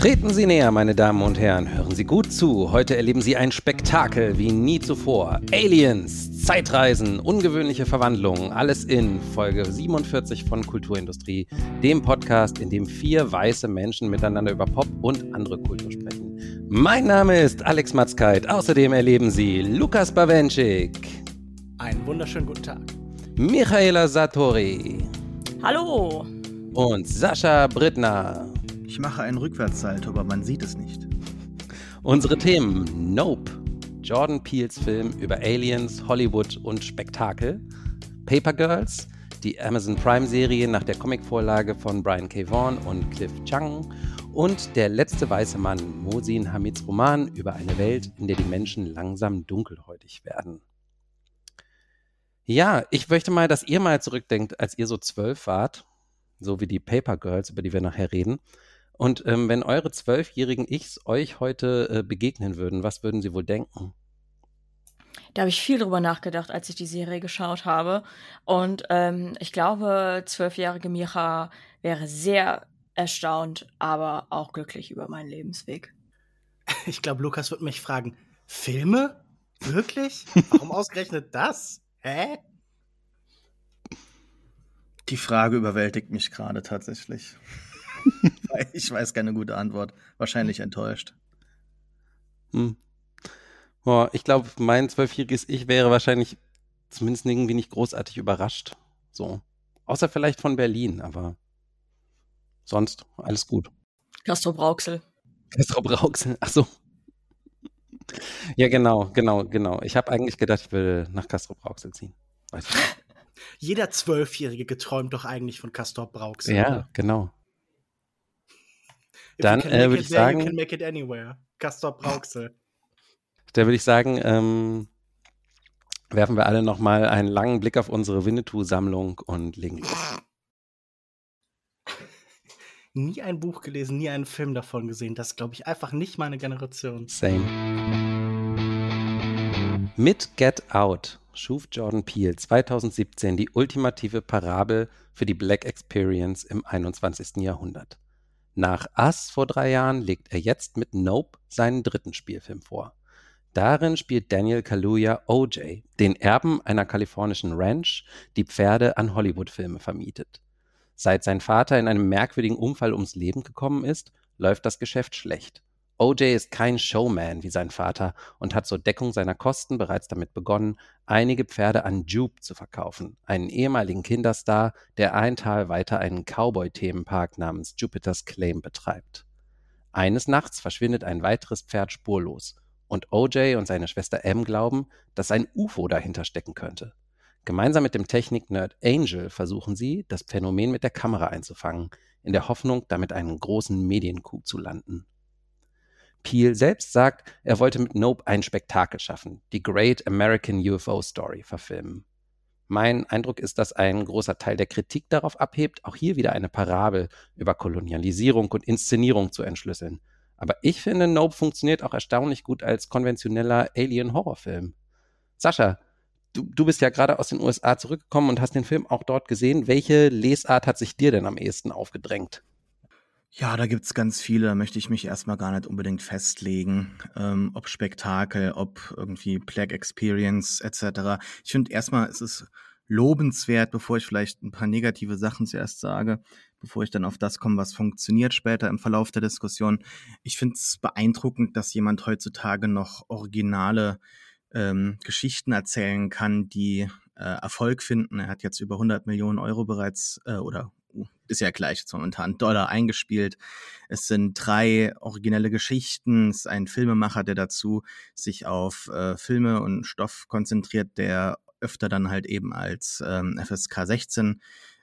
Treten Sie näher, meine Damen und Herren. Hören Sie gut zu. Heute erleben Sie ein Spektakel wie nie zuvor. Aliens, Zeitreisen, ungewöhnliche Verwandlungen. Alles in Folge 47 von Kulturindustrie, dem Podcast, in dem vier weiße Menschen miteinander über Pop und andere Kultur sprechen. Mein Name ist Alex Matzkeit. Außerdem erleben Sie Lukas Bawenschik. Einen wunderschönen guten Tag. Michaela Satori. Hallo. Und Sascha Brittner. Ich mache einen Rückwärtssalto, aber man sieht es nicht. Unsere Themen: Nope, Jordan Peels Film über Aliens, Hollywood und Spektakel, Paper Girls, die Amazon Prime-Serie nach der Comicvorlage von Brian K. Vaughan und Cliff Chung und Der letzte weiße Mann, Mosin Hamids Roman über eine Welt, in der die Menschen langsam dunkelhäutig werden. Ja, ich möchte mal, dass ihr mal zurückdenkt, als ihr so zwölf wart, so wie die Paper Girls, über die wir nachher reden, und ähm, wenn eure zwölfjährigen Ichs euch heute äh, begegnen würden, was würden sie wohl denken? Da habe ich viel drüber nachgedacht, als ich die Serie geschaut habe. Und ähm, ich glaube, zwölfjährige Micha wäre sehr erstaunt, aber auch glücklich über meinen Lebensweg. Ich glaube, Lukas wird mich fragen: Filme? Wirklich? Warum ausgerechnet das? Hä? Die Frage überwältigt mich gerade tatsächlich. ich weiß keine gute Antwort. Wahrscheinlich enttäuscht. Hm. Boah, ich glaube, mein zwölfjähriges Ich wäre wahrscheinlich zumindest irgendwie nicht großartig überrascht. So. Außer vielleicht von Berlin, aber sonst alles gut. Castro Brauxel. Castro Brauxel, ach so. Ja, genau, genau, genau. Ich habe eigentlich gedacht, ich will nach Castro Brauxel ziehen. Jeder Zwölfjährige geträumt doch eigentlich von Castor Brauxel. Ja, oder? genau. Dann äh, würde ich there, sagen. You can make it anywhere. Castor Brauxel. Da würde ich sagen, ähm, werfen wir alle nochmal einen langen Blick auf unsere Winnetou-Sammlung und legen los. Nie ein Buch gelesen, nie einen Film davon gesehen. Das glaube ich einfach nicht meine Generation. Same. Mit Get Out schuf Jordan Peele 2017 die ultimative Parabel für die Black Experience im 21. Jahrhundert. Nach Us vor drei Jahren legt er jetzt mit Nope seinen dritten Spielfilm vor. Darin spielt Daniel Kaluuya OJ, den Erben einer kalifornischen Ranch, die Pferde an Hollywood-Filme vermietet. Seit sein Vater in einem merkwürdigen Unfall ums Leben gekommen ist, läuft das Geschäft schlecht. OJ ist kein Showman wie sein Vater und hat zur Deckung seiner Kosten bereits damit begonnen, einige Pferde an Jupe zu verkaufen, einen ehemaligen Kinderstar, der ein Tal weiter einen Cowboy-Themenpark namens Jupiter's Claim betreibt. Eines Nachts verschwindet ein weiteres Pferd spurlos und OJ und seine Schwester M glauben, dass ein UFO dahinter stecken könnte. Gemeinsam mit dem Technik-Nerd Angel versuchen sie, das Phänomen mit der Kamera einzufangen, in der Hoffnung, damit einen großen Mediencoup zu landen. Peel selbst sagt, er wollte mit Nope ein Spektakel schaffen, die Great American UFO Story verfilmen. Mein Eindruck ist, dass ein großer Teil der Kritik darauf abhebt, auch hier wieder eine Parabel über Kolonialisierung und Inszenierung zu entschlüsseln. Aber ich finde, Nope funktioniert auch erstaunlich gut als konventioneller Alien-Horrorfilm. Sascha, du, du bist ja gerade aus den USA zurückgekommen und hast den Film auch dort gesehen. Welche Lesart hat sich dir denn am ehesten aufgedrängt? Ja, da gibt's ganz viele. Da möchte ich mich erstmal gar nicht unbedingt festlegen, ähm, ob Spektakel, ob irgendwie Plague Experience etc. Ich finde erstmal ist es lobenswert, bevor ich vielleicht ein paar negative Sachen zuerst sage, bevor ich dann auf das komme, was funktioniert später im Verlauf der Diskussion. Ich finde es beeindruckend, dass jemand heutzutage noch originale ähm, Geschichten erzählen kann, die äh, Erfolg finden. Er hat jetzt über 100 Millionen Euro bereits äh, oder ist ja gleich jetzt momentan, Dollar eingespielt. Es sind drei originelle Geschichten. Es ist ein Filmemacher, der dazu sich auf äh, Filme und Stoff konzentriert, der öfter dann halt eben als ähm, FSK 16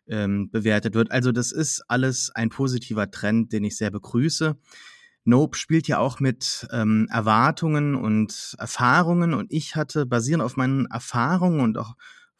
ähm, bewertet wird. Also das ist alles ein positiver Trend, den ich sehr begrüße. Nope spielt ja auch mit ähm, Erwartungen und Erfahrungen und ich hatte basierend auf meinen Erfahrungen und auch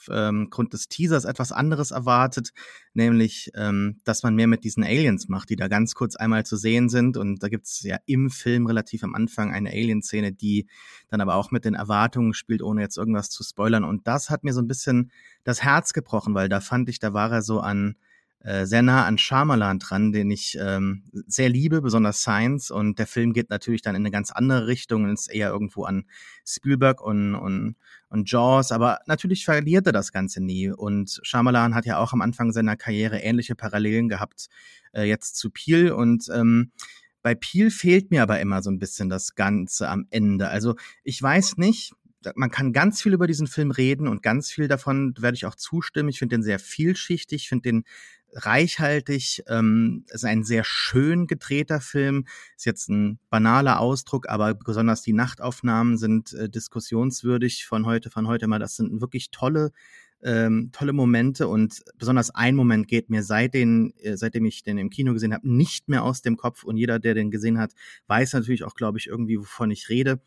ähm, Grund des Teasers etwas anderes erwartet, nämlich, ähm, dass man mehr mit diesen Aliens macht, die da ganz kurz einmal zu sehen sind. Und da gibt's ja im Film relativ am Anfang eine Alien-Szene, die dann aber auch mit den Erwartungen spielt, ohne jetzt irgendwas zu spoilern. Und das hat mir so ein bisschen das Herz gebrochen, weil da fand ich, da war er so an sehr nah an Shyamalan dran, den ich ähm, sehr liebe, besonders Science. Und der Film geht natürlich dann in eine ganz andere Richtung und ist eher irgendwo an Spielberg und, und, und Jaws. Aber natürlich verliert er das Ganze nie. Und Shyamalan hat ja auch am Anfang seiner Karriere ähnliche Parallelen gehabt, äh, jetzt zu Peel. Und ähm, bei Peel fehlt mir aber immer so ein bisschen das Ganze am Ende. Also ich weiß nicht, man kann ganz viel über diesen Film reden und ganz viel davon werde ich auch zustimmen. Ich finde den sehr vielschichtig, ich finde den reichhaltig. Ähm, ist ein sehr schön gedrehter Film. Ist jetzt ein banaler Ausdruck, aber besonders die Nachtaufnahmen sind äh, diskussionswürdig von heute, von heute mal. Das sind wirklich tolle, ähm, tolle Momente und besonders ein Moment geht mir seit den, äh, seitdem ich den im Kino gesehen habe, nicht mehr aus dem Kopf und jeder, der den gesehen hat, weiß natürlich auch, glaube ich, irgendwie, wovon ich rede.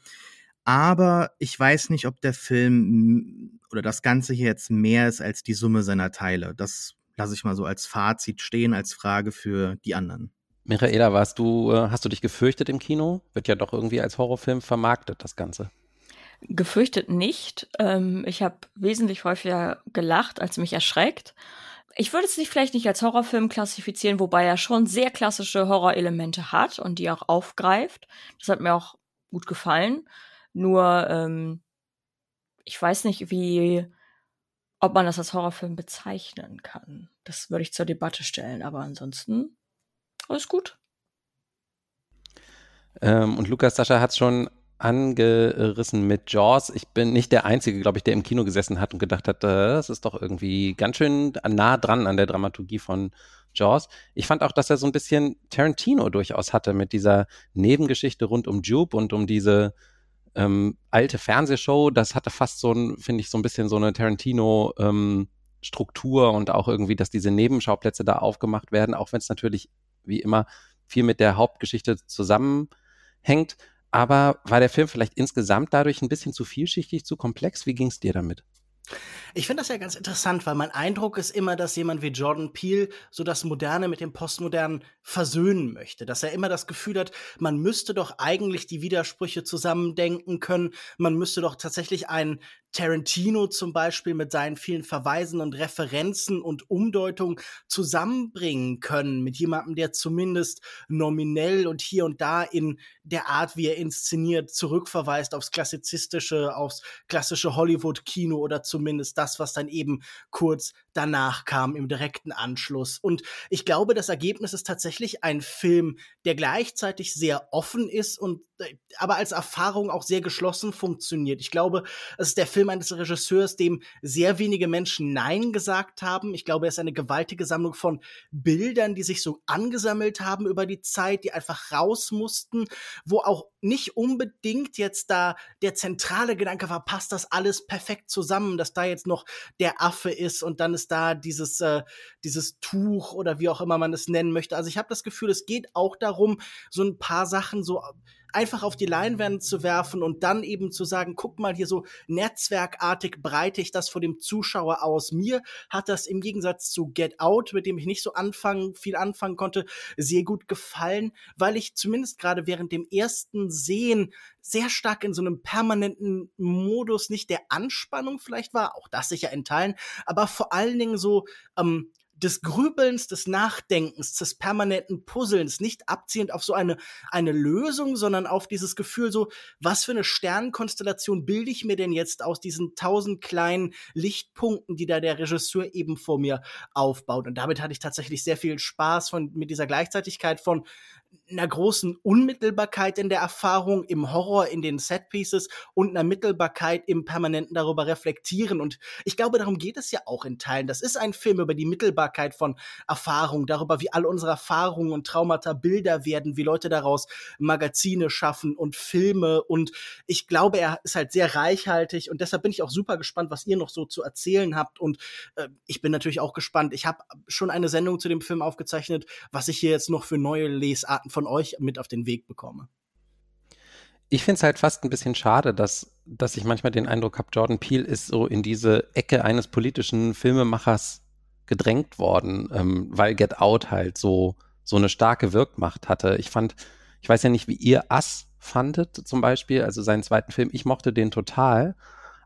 Aber ich weiß nicht, ob der Film oder das Ganze hier jetzt mehr ist als die Summe seiner Teile. Das lasse ich mal so als Fazit stehen, als Frage für die anderen. Michaela, warst du, äh, hast du dich gefürchtet im Kino? Wird ja doch irgendwie als Horrorfilm vermarktet, das Ganze. Gefürchtet nicht. Ähm, ich habe wesentlich häufiger gelacht, als mich erschreckt. Ich würde es nicht vielleicht nicht als Horrorfilm klassifizieren, wobei er schon sehr klassische Horrorelemente hat und die auch aufgreift. Das hat mir auch gut gefallen. Nur, ähm, ich weiß nicht, wie ob man das als Horrorfilm bezeichnen kann. Das würde ich zur Debatte stellen, aber ansonsten alles gut. Ähm, und Lukas Sascha hat es schon angerissen mit Jaws. Ich bin nicht der Einzige, glaube ich, der im Kino gesessen hat und gedacht hat, äh, das ist doch irgendwie ganz schön nah dran an der Dramaturgie von Jaws. Ich fand auch, dass er so ein bisschen Tarantino durchaus hatte mit dieser Nebengeschichte rund um Jupe und um diese ähm, alte Fernsehshow, das hatte fast so ein, finde ich, so ein bisschen so eine Tarantino ähm, Struktur und auch irgendwie, dass diese Nebenschauplätze da aufgemacht werden, auch wenn es natürlich wie immer viel mit der Hauptgeschichte zusammenhängt. Aber war der Film vielleicht insgesamt dadurch ein bisschen zu vielschichtig, zu komplex? Wie ging es dir damit? Ich finde das ja ganz interessant, weil mein Eindruck ist immer, dass jemand wie Jordan Peele so das Moderne mit dem Postmodernen versöhnen möchte. Dass er immer das Gefühl hat, man müsste doch eigentlich die Widersprüche zusammendenken können. Man müsste doch tatsächlich einen Tarantino zum Beispiel mit seinen vielen Verweisen und Referenzen und Umdeutungen zusammenbringen können mit jemandem, der zumindest nominell und hier und da in der Art, wie er inszeniert, zurückverweist aufs klassizistische, aufs klassische Hollywood-Kino oder zumindest das, was dann eben kurz danach kam im direkten Anschluss. Und ich glaube, das Ergebnis ist tatsächlich ein Film, der gleichzeitig sehr offen ist und äh, aber als Erfahrung auch sehr geschlossen funktioniert. Ich glaube, es ist der Film eines Regisseurs, dem sehr wenige Menschen Nein gesagt haben. Ich glaube, er ist eine gewaltige Sammlung von Bildern, die sich so angesammelt haben über die Zeit, die einfach raus mussten, wo auch nicht unbedingt jetzt da der zentrale Gedanke war, passt das alles perfekt zusammen, dass da jetzt noch der Affe ist und dann ist da dieses, äh, dieses Tuch oder wie auch immer man es nennen möchte. Also ich habe das Gefühl, es geht auch darum, so ein paar Sachen so einfach auf die Leinwände zu werfen und dann eben zu sagen, guck mal hier so netzwerkartig breite ich das vor dem Zuschauer aus. Mir hat das im Gegensatz zu Get Out, mit dem ich nicht so anfangen, viel anfangen konnte, sehr gut gefallen, weil ich zumindest gerade während dem ersten Sehen sehr stark in so einem permanenten Modus nicht der Anspannung vielleicht war, auch das sicher in Teilen, aber vor allen Dingen so ähm, des Grübelns, des Nachdenkens, des permanenten Puzzlens, nicht abziehend auf so eine, eine Lösung, sondern auf dieses Gefühl so, was für eine Sternenkonstellation bilde ich mir denn jetzt aus diesen tausend kleinen Lichtpunkten, die da der Regisseur eben vor mir aufbaut. Und damit hatte ich tatsächlich sehr viel Spaß von, mit dieser Gleichzeitigkeit von einer großen Unmittelbarkeit in der Erfahrung, im Horror, in den Setpieces und einer Mittelbarkeit im permanenten darüber reflektieren. Und ich glaube, darum geht es ja auch in Teilen. Das ist ein Film über die Mittelbarkeit von Erfahrung, darüber, wie all unsere Erfahrungen und Traumata Bilder werden, wie Leute daraus Magazine schaffen und Filme. Und ich glaube, er ist halt sehr reichhaltig und deshalb bin ich auch super gespannt, was ihr noch so zu erzählen habt. Und äh, ich bin natürlich auch gespannt. Ich habe schon eine Sendung zu dem Film aufgezeichnet, was ich hier jetzt noch für neue Lesarten von von euch mit auf den Weg bekomme. Ich finde es halt fast ein bisschen schade, dass, dass ich manchmal den Eindruck habe, Jordan Peele ist so in diese Ecke eines politischen Filmemachers gedrängt worden, ähm, weil Get Out halt so, so eine starke Wirkmacht hatte. Ich fand, ich weiß ja nicht, wie ihr Ass fandet zum Beispiel, also seinen zweiten Film. Ich mochte den total,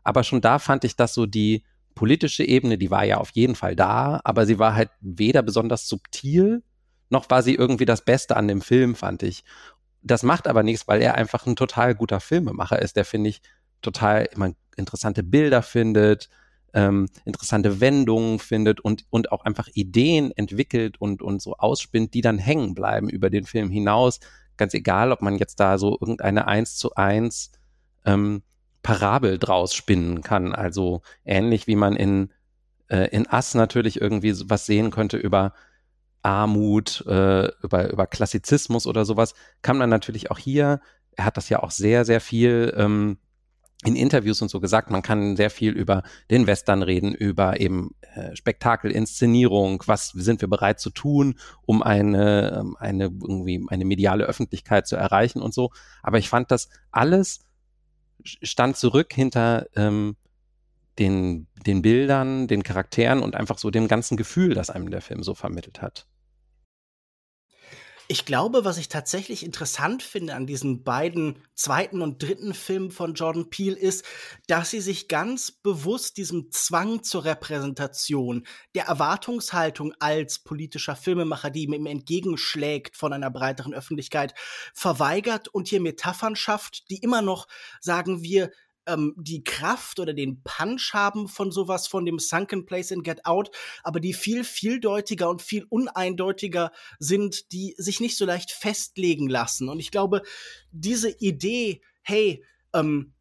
aber schon da fand ich, dass so die politische Ebene, die war ja auf jeden Fall da, aber sie war halt weder besonders subtil, noch war sie irgendwie das Beste an dem Film, fand ich. Das macht aber nichts, weil er einfach ein total guter Filmemacher ist, der finde ich total immer interessante Bilder findet, ähm, interessante Wendungen findet und, und auch einfach Ideen entwickelt und, und so ausspinnt, die dann hängen bleiben über den Film hinaus. Ganz egal, ob man jetzt da so irgendeine eins zu eins ähm, Parabel draus spinnen kann. Also ähnlich wie man in, äh, in Ass natürlich irgendwie was sehen könnte über Armut, äh, über, über Klassizismus oder sowas, kann man natürlich auch hier, er hat das ja auch sehr, sehr viel ähm, in Interviews und so gesagt, man kann sehr viel über den Western reden, über eben äh, Spektakel, Inszenierung, was sind wir bereit zu tun, um eine, ähm, eine irgendwie eine mediale Öffentlichkeit zu erreichen und so. Aber ich fand das alles stand zurück hinter ähm, den, den Bildern, den Charakteren und einfach so dem ganzen Gefühl, das einem der Film so vermittelt hat. Ich glaube, was ich tatsächlich interessant finde an diesen beiden zweiten und dritten Filmen von Jordan Peele ist, dass sie sich ganz bewusst diesem Zwang zur Repräsentation, der Erwartungshaltung als politischer Filmemacher, die ihm entgegenschlägt von einer breiteren Öffentlichkeit, verweigert und hier Metaphern schafft, die immer noch, sagen wir, ähm, die Kraft oder den Punch haben von sowas, von dem Sunken Place in Get Out, aber die viel vieldeutiger und viel uneindeutiger sind, die sich nicht so leicht festlegen lassen. Und ich glaube, diese Idee, hey, ähm,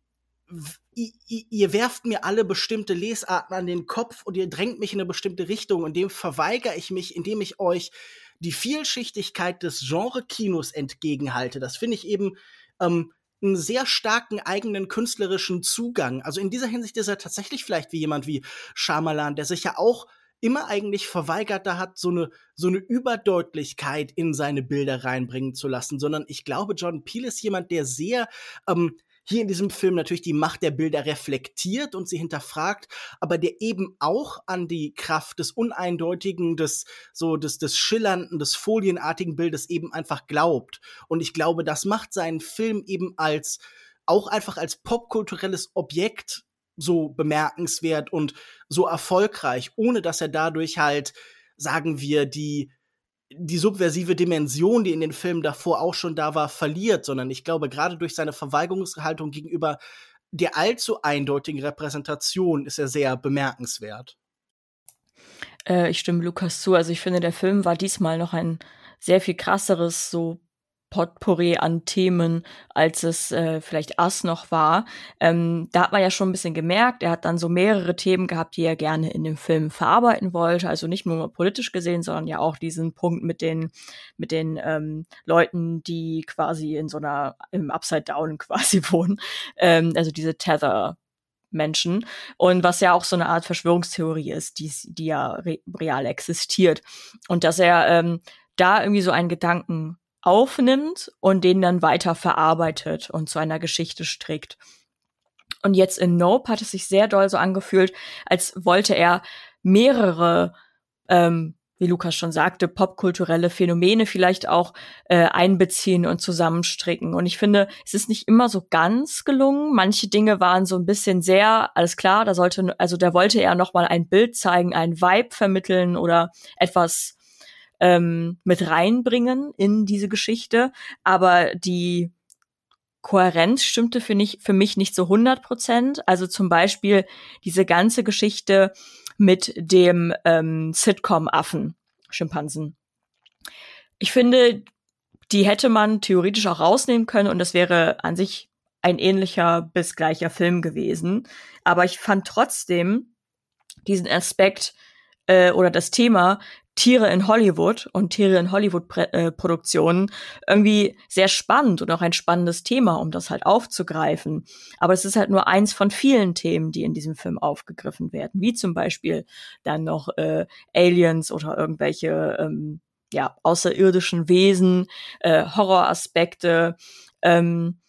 ihr werft mir alle bestimmte Lesarten an den Kopf und ihr drängt mich in eine bestimmte Richtung und dem verweigere ich mich, indem ich euch die Vielschichtigkeit des Genre-Kinos entgegenhalte. Das finde ich eben ähm, einen sehr starken eigenen künstlerischen Zugang. Also in dieser Hinsicht ist er tatsächlich vielleicht wie jemand wie Shyamalan, der sich ja auch immer eigentlich verweigert da hat, so eine, so eine Überdeutlichkeit in seine Bilder reinbringen zu lassen, sondern ich glaube, John Peel ist jemand, der sehr ähm, hier in diesem Film natürlich die Macht der Bilder reflektiert und sie hinterfragt, aber der eben auch an die Kraft des Uneindeutigen, des, so, des, des Schillernden, des Folienartigen Bildes eben einfach glaubt. Und ich glaube, das macht seinen Film eben als, auch einfach als popkulturelles Objekt so bemerkenswert und so erfolgreich, ohne dass er dadurch halt, sagen wir, die, die subversive Dimension, die in den Filmen davor auch schon da war, verliert, sondern ich glaube, gerade durch seine Verweigerungshaltung gegenüber der allzu eindeutigen Repräsentation ist er sehr bemerkenswert. Äh, ich stimme Lukas zu. Also ich finde, der Film war diesmal noch ein sehr viel krasseres so Potpourri an Themen, als es äh, vielleicht Ass noch war. Ähm, da hat man ja schon ein bisschen gemerkt, er hat dann so mehrere Themen gehabt, die er gerne in dem Film verarbeiten wollte. Also nicht nur politisch gesehen, sondern ja auch diesen Punkt mit den, mit den ähm, Leuten, die quasi in so einer, im Upside Down quasi wohnen. Ähm, also diese Tether Menschen und was ja auch so eine Art Verschwörungstheorie ist, die, die ja re real existiert und dass er ähm, da irgendwie so einen Gedanken aufnimmt und den dann weiter verarbeitet und zu einer Geschichte strickt. Und jetzt in Nope hat es sich sehr doll so angefühlt, als wollte er mehrere, ähm, wie Lukas schon sagte, popkulturelle Phänomene vielleicht auch äh, einbeziehen und zusammenstricken. Und ich finde, es ist nicht immer so ganz gelungen. Manche Dinge waren so ein bisschen sehr, alles klar, da sollte, also da wollte er noch mal ein Bild zeigen, ein Vibe vermitteln oder etwas ähm, mit reinbringen in diese Geschichte, aber die Kohärenz stimmte für, nicht, für mich nicht so 100 Prozent. Also zum Beispiel diese ganze Geschichte mit dem ähm, Sitcom-Affen, Schimpansen. Ich finde, die hätte man theoretisch auch rausnehmen können und das wäre an sich ein ähnlicher bis gleicher Film gewesen. Aber ich fand trotzdem diesen Aspekt äh, oder das Thema Tiere in Hollywood und Tiere in Hollywood-Produktionen irgendwie sehr spannend und auch ein spannendes Thema, um das halt aufzugreifen. Aber es ist halt nur eins von vielen Themen, die in diesem Film aufgegriffen werden, wie zum Beispiel dann noch äh, Aliens oder irgendwelche ähm, ja außerirdischen Wesen, äh, Horroraspekte, ähm,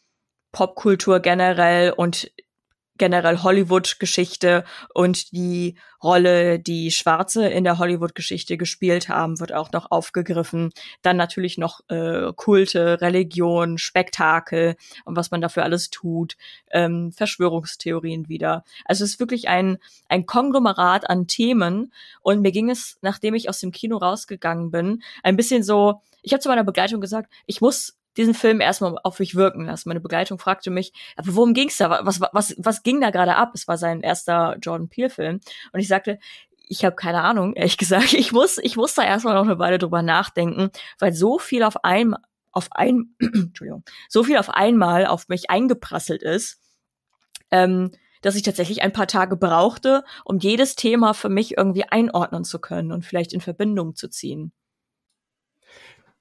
Popkultur generell und generell Hollywood-Geschichte und die Rolle, die Schwarze in der Hollywood-Geschichte gespielt haben, wird auch noch aufgegriffen. Dann natürlich noch äh, Kulte, Religion, Spektakel und was man dafür alles tut, ähm, Verschwörungstheorien wieder. Also es ist wirklich ein, ein Konglomerat an Themen und mir ging es, nachdem ich aus dem Kino rausgegangen bin, ein bisschen so, ich habe zu meiner Begleitung gesagt, ich muss diesen Film erstmal auf mich wirken lassen. Meine Begleitung fragte mich, aber worum ging's da? Was, was, was ging da gerade ab? Es war sein erster Jordan Peele-Film. Und ich sagte, ich habe keine Ahnung, ehrlich gesagt. Ich muss, ich muss da erstmal noch eine Weile drüber nachdenken, weil so viel auf einmal, auf ein, Entschuldigung, so viel auf einmal auf mich eingeprasselt ist, ähm, dass ich tatsächlich ein paar Tage brauchte, um jedes Thema für mich irgendwie einordnen zu können und vielleicht in Verbindung zu ziehen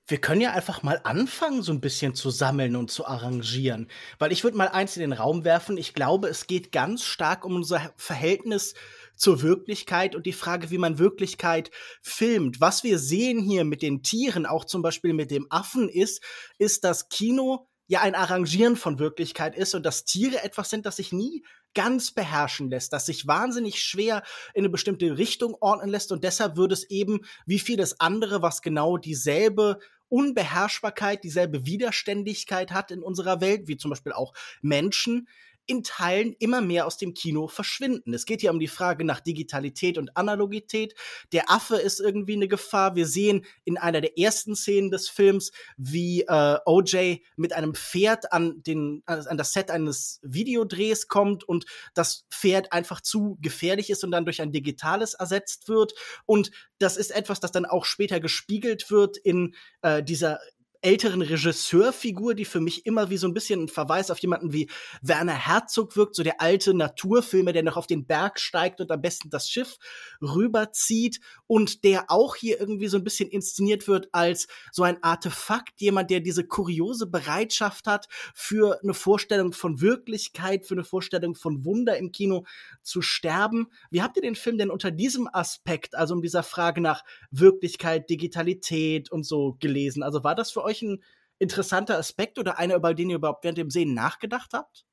wir können ja einfach mal anfangen, so ein bisschen zu sammeln und zu arrangieren. Weil ich würde mal eins in den Raum werfen. Ich glaube, es geht ganz stark um unser Verhältnis zur Wirklichkeit und die Frage, wie man Wirklichkeit filmt. Was wir sehen hier mit den Tieren, auch zum Beispiel mit dem Affen, ist, ist, dass Kino ja ein Arrangieren von Wirklichkeit ist und dass Tiere etwas sind, das sich nie ganz beherrschen lässt, das sich wahnsinnig schwer in eine bestimmte Richtung ordnen lässt und deshalb würde es eben wie vieles andere, was genau dieselbe Unbeherrschbarkeit, dieselbe Widerständigkeit hat in unserer Welt, wie zum Beispiel auch Menschen, in Teilen immer mehr aus dem Kino verschwinden. Es geht hier um die Frage nach Digitalität und Analogität. Der Affe ist irgendwie eine Gefahr. Wir sehen in einer der ersten Szenen des Films, wie äh, OJ mit einem Pferd an, den, an das Set eines Videodrehs kommt und das Pferd einfach zu gefährlich ist und dann durch ein digitales ersetzt wird. Und das ist etwas, das dann auch später gespiegelt wird in äh, dieser älteren Regisseurfigur, die für mich immer wie so ein bisschen ein Verweis auf jemanden wie Werner Herzog wirkt, so der alte Naturfilmer, der noch auf den Berg steigt und am besten das Schiff rüberzieht und der auch hier irgendwie so ein bisschen inszeniert wird als so ein Artefakt, jemand, der diese kuriose Bereitschaft hat, für eine Vorstellung von Wirklichkeit, für eine Vorstellung von Wunder im Kino zu sterben. Wie habt ihr den Film denn unter diesem Aspekt, also um dieser Frage nach Wirklichkeit, Digitalität und so gelesen? Also war das für euch euch ein interessanter Aspekt oder einer, über den ihr überhaupt während dem Sehen nachgedacht habt?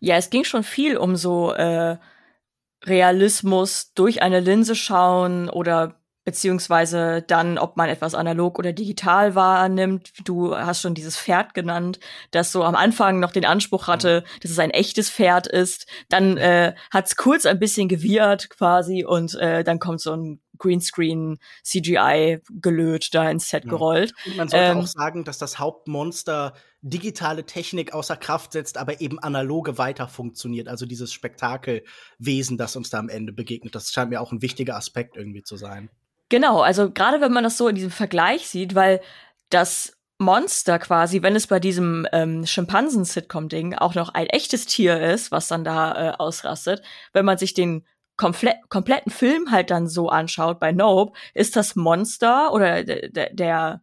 Ja, es ging schon viel um so äh, Realismus durch eine Linse schauen oder beziehungsweise dann, ob man etwas analog oder digital wahrnimmt. Du hast schon dieses Pferd genannt, das so am Anfang noch den Anspruch hatte, dass es ein echtes Pferd ist. Dann äh, hat es kurz ein bisschen gewirrt quasi und äh, dann kommt so ein Greenscreen CGI gelöt da ins Set gerollt. Und man sollte ähm, auch sagen, dass das Hauptmonster digitale Technik außer Kraft setzt, aber eben analoge weiter funktioniert. Also dieses Spektakelwesen, das uns da am Ende begegnet. Das scheint mir auch ein wichtiger Aspekt irgendwie zu sein. Genau, also gerade wenn man das so in diesem Vergleich sieht, weil das Monster quasi, wenn es bei diesem ähm, Schimpansen-Sitcom-Ding auch noch ein echtes Tier ist, was dann da äh, ausrastet, wenn man sich den komple kompletten Film halt dann so anschaut bei Nope, ist das Monster oder der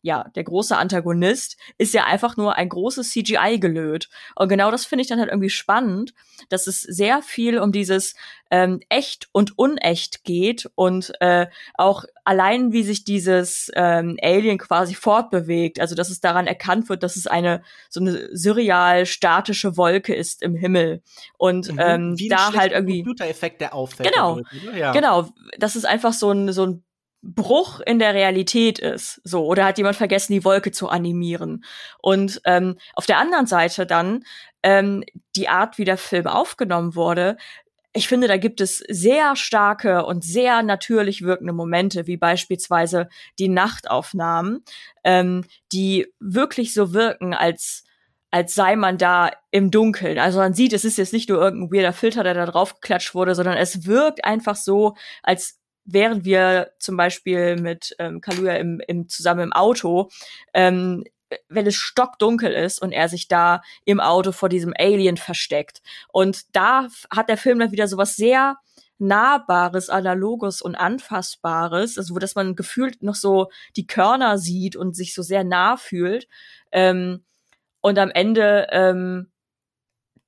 ja, der große Antagonist ist ja einfach nur ein großes CGI-Gelöt. Und genau das finde ich dann halt irgendwie spannend, dass es sehr viel um dieses ähm, echt und unecht geht und äh, auch allein, wie sich dieses ähm, Alien quasi fortbewegt. Also, dass es daran erkannt wird, dass es eine so eine surreal statische Wolke ist im Himmel. Und mhm. ähm, da halt irgendwie. Computereffekt, der auffällt. Genau. Ja. Genau. Das ist einfach so ein, so ein Bruch in der Realität ist. So, oder hat jemand vergessen, die Wolke zu animieren? Und ähm, auf der anderen Seite dann ähm, die Art, wie der Film aufgenommen wurde. Ich finde, da gibt es sehr starke und sehr natürlich wirkende Momente, wie beispielsweise die Nachtaufnahmen, ähm, die wirklich so wirken, als als sei man da im Dunkeln. Also man sieht, es ist jetzt nicht nur irgendein weirder Filter, der da drauf geklatscht wurde, sondern es wirkt einfach so, als während wir zum Beispiel mit ähm, Kaluja im, im, zusammen im Auto, ähm, wenn es stockdunkel ist und er sich da im Auto vor diesem Alien versteckt. Und da hat der Film dann wieder so was sehr Nahbares, Analoges und Anfassbares, also wo dass man gefühlt noch so die Körner sieht und sich so sehr nah fühlt. Ähm, und am Ende, ähm,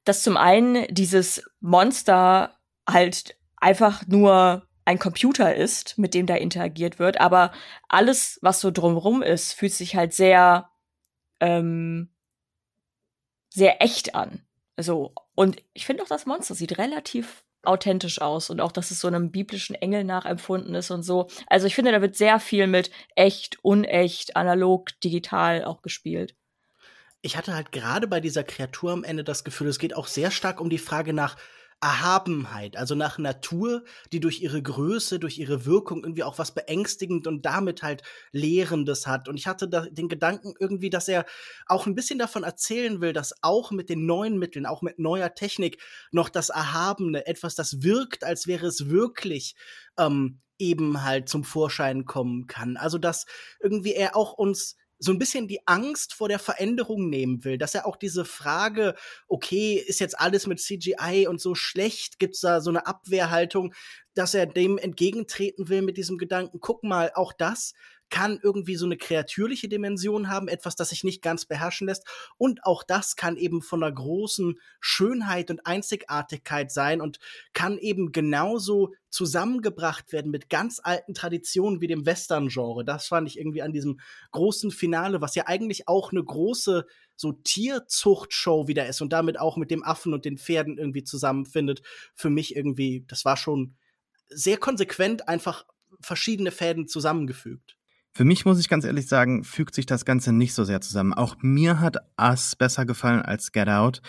dass zum einen dieses Monster halt einfach nur ein Computer ist, mit dem da interagiert wird, aber alles, was so drumrum ist, fühlt sich halt sehr, ähm, sehr echt an. So. Und ich finde auch, das Monster sieht relativ authentisch aus und auch, dass es so einem biblischen Engel nachempfunden ist und so. Also ich finde, da wird sehr viel mit echt, unecht, analog, digital auch gespielt. Ich hatte halt gerade bei dieser Kreatur am Ende das Gefühl, es geht auch sehr stark um die Frage nach Erhabenheit, also nach Natur, die durch ihre Größe, durch ihre Wirkung irgendwie auch was beängstigend und damit halt Lehrendes hat. Und ich hatte da den Gedanken irgendwie, dass er auch ein bisschen davon erzählen will, dass auch mit den neuen Mitteln, auch mit neuer Technik noch das Erhabene, etwas, das wirkt, als wäre es wirklich, ähm, eben halt zum Vorschein kommen kann. Also dass irgendwie er auch uns so ein bisschen die Angst vor der Veränderung nehmen will, dass er auch diese Frage, okay, ist jetzt alles mit CGI und so schlecht, gibt's da so eine Abwehrhaltung, dass er dem entgegentreten will mit diesem Gedanken, guck mal, auch das kann irgendwie so eine kreatürliche Dimension haben, etwas, das sich nicht ganz beherrschen lässt. Und auch das kann eben von einer großen Schönheit und Einzigartigkeit sein und kann eben genauso zusammengebracht werden mit ganz alten Traditionen wie dem Western-Genre. Das fand ich irgendwie an diesem großen Finale, was ja eigentlich auch eine große so Tierzuchtshow wieder ist und damit auch mit dem Affen und den Pferden irgendwie zusammenfindet. Für mich irgendwie, das war schon sehr konsequent einfach verschiedene Fäden zusammengefügt. Für mich muss ich ganz ehrlich sagen, fügt sich das Ganze nicht so sehr zusammen. Auch mir hat Us besser gefallen als Get Out.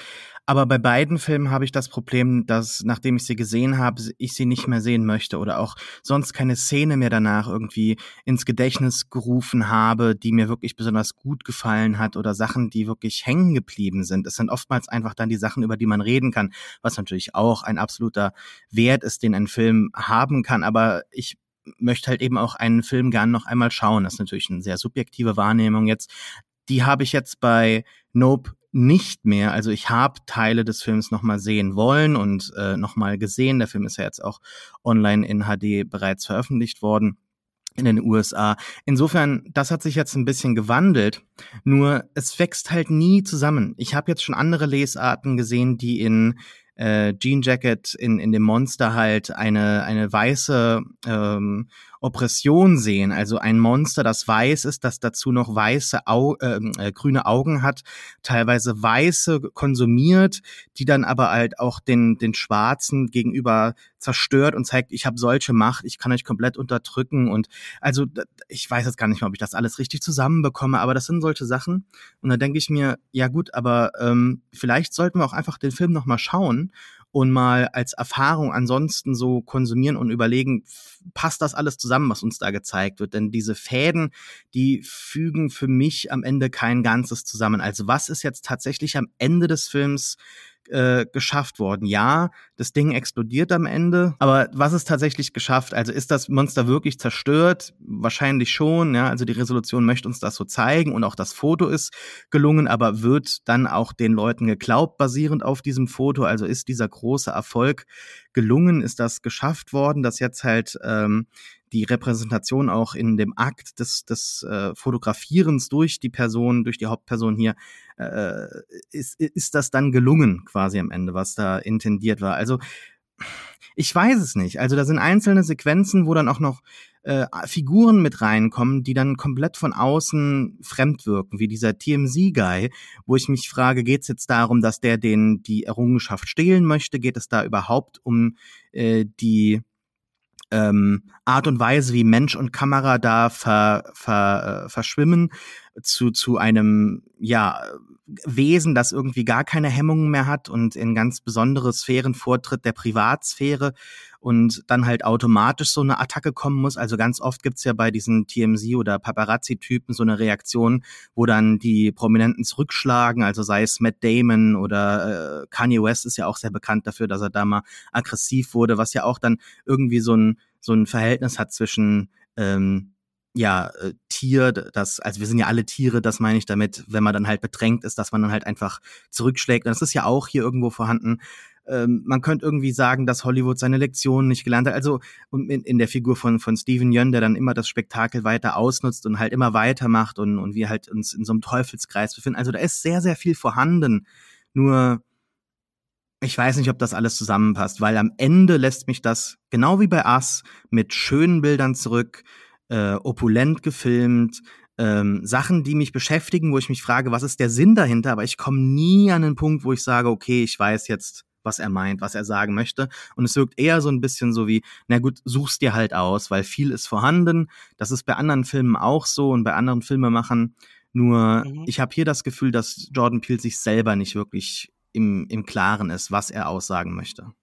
Aber bei beiden Filmen habe ich das Problem, dass nachdem ich sie gesehen habe, ich sie nicht mehr sehen möchte oder auch sonst keine Szene mehr danach irgendwie ins Gedächtnis gerufen habe, die mir wirklich besonders gut gefallen hat oder Sachen, die wirklich hängen geblieben sind. Es sind oftmals einfach dann die Sachen, über die man reden kann, was natürlich auch ein absoluter Wert ist, den ein Film haben kann. Aber ich möchte halt eben auch einen Film gern noch einmal schauen. Das ist natürlich eine sehr subjektive Wahrnehmung jetzt. Die habe ich jetzt bei Nope nicht mehr. Also ich habe Teile des Films nochmal sehen wollen und äh, nochmal gesehen. Der Film ist ja jetzt auch online in HD bereits veröffentlicht worden in den USA. Insofern, das hat sich jetzt ein bisschen gewandelt, nur es wächst halt nie zusammen. Ich habe jetzt schon andere Lesarten gesehen, die in äh, Jean Jacket in, in dem Monster halt eine, eine weiße ähm, Oppression sehen, also ein Monster, das weiß ist, das dazu noch weiße Au äh, äh, grüne Augen hat, teilweise weiße konsumiert, die dann aber halt auch den den Schwarzen gegenüber zerstört und zeigt, ich habe solche Macht, ich kann euch komplett unterdrücken. Und also ich weiß jetzt gar nicht mehr, ob ich das alles richtig zusammenbekomme, aber das sind solche Sachen. Und da denke ich mir, ja gut, aber ähm, vielleicht sollten wir auch einfach den Film noch mal schauen und mal als Erfahrung ansonsten so konsumieren und überlegen, passt das alles zusammen, was uns da gezeigt wird? Denn diese Fäden, die fügen für mich am Ende kein Ganzes zusammen. Also was ist jetzt tatsächlich am Ende des Films äh, geschafft worden. Ja, das Ding explodiert am Ende, aber was ist tatsächlich geschafft? Also ist das Monster wirklich zerstört? Wahrscheinlich schon, ja. Also die Resolution möchte uns das so zeigen und auch das Foto ist gelungen, aber wird dann auch den Leuten geglaubt, basierend auf diesem Foto? Also ist dieser große Erfolg gelungen? Ist das geschafft worden, dass jetzt halt ähm, die Repräsentation auch in dem Akt des, des äh, Fotografierens durch die Person, durch die Hauptperson hier, äh, ist, ist das dann gelungen quasi am Ende, was da intendiert war. Also ich weiß es nicht. Also da sind einzelne Sequenzen, wo dann auch noch äh, Figuren mit reinkommen, die dann komplett von außen fremd wirken, wie dieser TMZ-Guy, wo ich mich frage, geht es jetzt darum, dass der den die Errungenschaft stehlen möchte? Geht es da überhaupt um äh, die ähm, Art und Weise, wie Mensch und Kamera da ver, ver, äh, verschwimmen, zu, zu einem, ja, Wesen, das irgendwie gar keine Hemmungen mehr hat und in ganz besondere Sphären vortritt, der Privatsphäre und dann halt automatisch so eine Attacke kommen muss. Also ganz oft gibt's ja bei diesen TMZ oder Paparazzi-Typen so eine Reaktion, wo dann die Prominenten zurückschlagen, also sei es Matt Damon oder äh, Kanye West ist ja auch sehr bekannt dafür, dass er da mal aggressiv wurde, was ja auch dann irgendwie so ein, so ein Verhältnis hat zwischen ähm, ja, äh, Tier, das, also wir sind ja alle Tiere, das meine ich damit, wenn man dann halt bedrängt ist, dass man dann halt einfach zurückschlägt. Und das ist ja auch hier irgendwo vorhanden. Ähm, man könnte irgendwie sagen, dass Hollywood seine Lektionen nicht gelernt hat. Also in, in der Figur von, von Steven Yeun, der dann immer das Spektakel weiter ausnutzt und halt immer weitermacht und, und wir halt uns in so einem Teufelskreis befinden. Also da ist sehr, sehr viel vorhanden. Nur ich weiß nicht, ob das alles zusammenpasst, weil am Ende lässt mich das, genau wie bei Us, mit schönen Bildern zurück, äh, opulent gefilmt, ähm, Sachen, die mich beschäftigen, wo ich mich frage, was ist der Sinn dahinter, aber ich komme nie an den Punkt, wo ich sage, okay, ich weiß jetzt, was er meint, was er sagen möchte. Und es wirkt eher so ein bisschen so wie, na gut, such's dir halt aus, weil viel ist vorhanden. Das ist bei anderen Filmen auch so und bei anderen Filmemachern. Nur mhm. ich habe hier das Gefühl, dass Jordan Peele sich selber nicht wirklich im, im Klaren ist, was er aussagen möchte.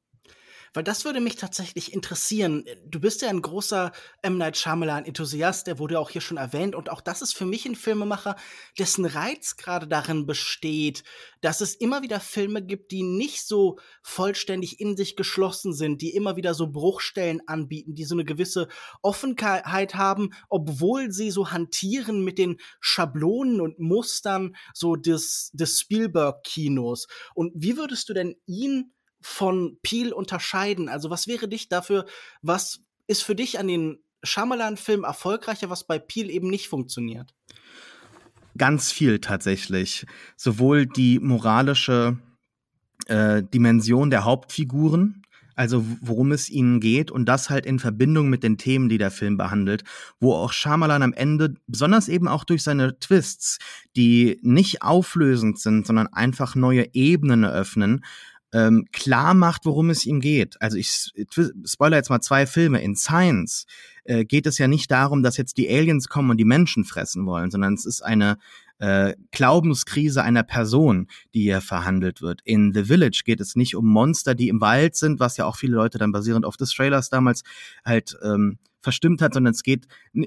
Weil das würde mich tatsächlich interessieren. Du bist ja ein großer M. Night Shyamalan-Enthusiast, der wurde auch hier schon erwähnt. Und auch das ist für mich ein Filmemacher, dessen Reiz gerade darin besteht, dass es immer wieder Filme gibt, die nicht so vollständig in sich geschlossen sind, die immer wieder so Bruchstellen anbieten, die so eine gewisse Offenheit haben, obwohl sie so hantieren mit den Schablonen und Mustern so des, des Spielberg-Kinos. Und wie würdest du denn ihn von Peel unterscheiden? Also was wäre dich dafür, was ist für dich an den Shyamalan-Film erfolgreicher, was bei Peel eben nicht funktioniert? Ganz viel tatsächlich. Sowohl die moralische äh, Dimension der Hauptfiguren, also worum es ihnen geht und das halt in Verbindung mit den Themen, die der Film behandelt, wo auch Shyamalan am Ende, besonders eben auch durch seine Twists, die nicht auflösend sind, sondern einfach neue Ebenen eröffnen, ähm, klar macht, worum es ihm geht. Also ich spoiler jetzt mal zwei Filme. In Science äh, geht es ja nicht darum, dass jetzt die Aliens kommen und die Menschen fressen wollen, sondern es ist eine äh, Glaubenskrise einer Person, die hier verhandelt wird. In The Village geht es nicht um Monster, die im Wald sind, was ja auch viele Leute dann basierend auf des Trailers damals halt ähm, verstimmt hat, sondern es geht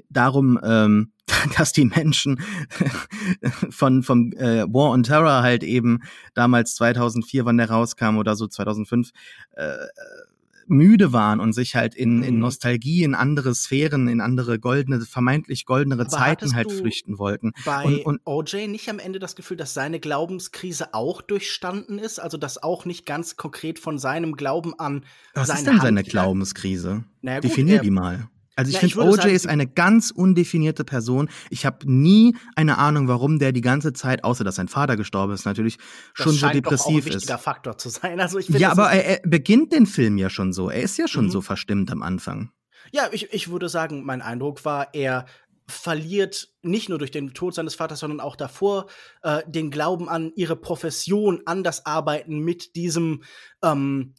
darum, ähm, dass die Menschen von vom äh, War on Terror halt eben damals 2004, wann der rauskam oder so 2005, äh, müde waren und sich halt in, in mhm. Nostalgie, in andere Sphären, in andere goldene, vermeintlich goldenere Aber Zeiten halt flüchten wollten. Bei und, und OJ nicht am Ende das Gefühl, dass seine Glaubenskrise auch durchstanden ist? Also dass auch nicht ganz konkret von seinem Glauben an. Was ist denn seine Glaubenskrise? Naja, gut, Definier die mal. Also ich finde, OJ sagen, ist eine ganz undefinierte Person. Ich habe nie eine Ahnung, warum der die ganze Zeit, außer dass sein Vater gestorben ist, natürlich schon so depressiv doch auch ein ist. Faktor zu sein. Also ich find, ja, aber er, er, beginnt den Film ja schon so. Er ist ja schon mhm. so verstimmt am Anfang. Ja, ich, ich würde sagen, mein Eindruck war, er verliert nicht nur durch den Tod seines Vaters, sondern auch davor äh, den Glauben an ihre Profession, an das Arbeiten mit diesem ähm,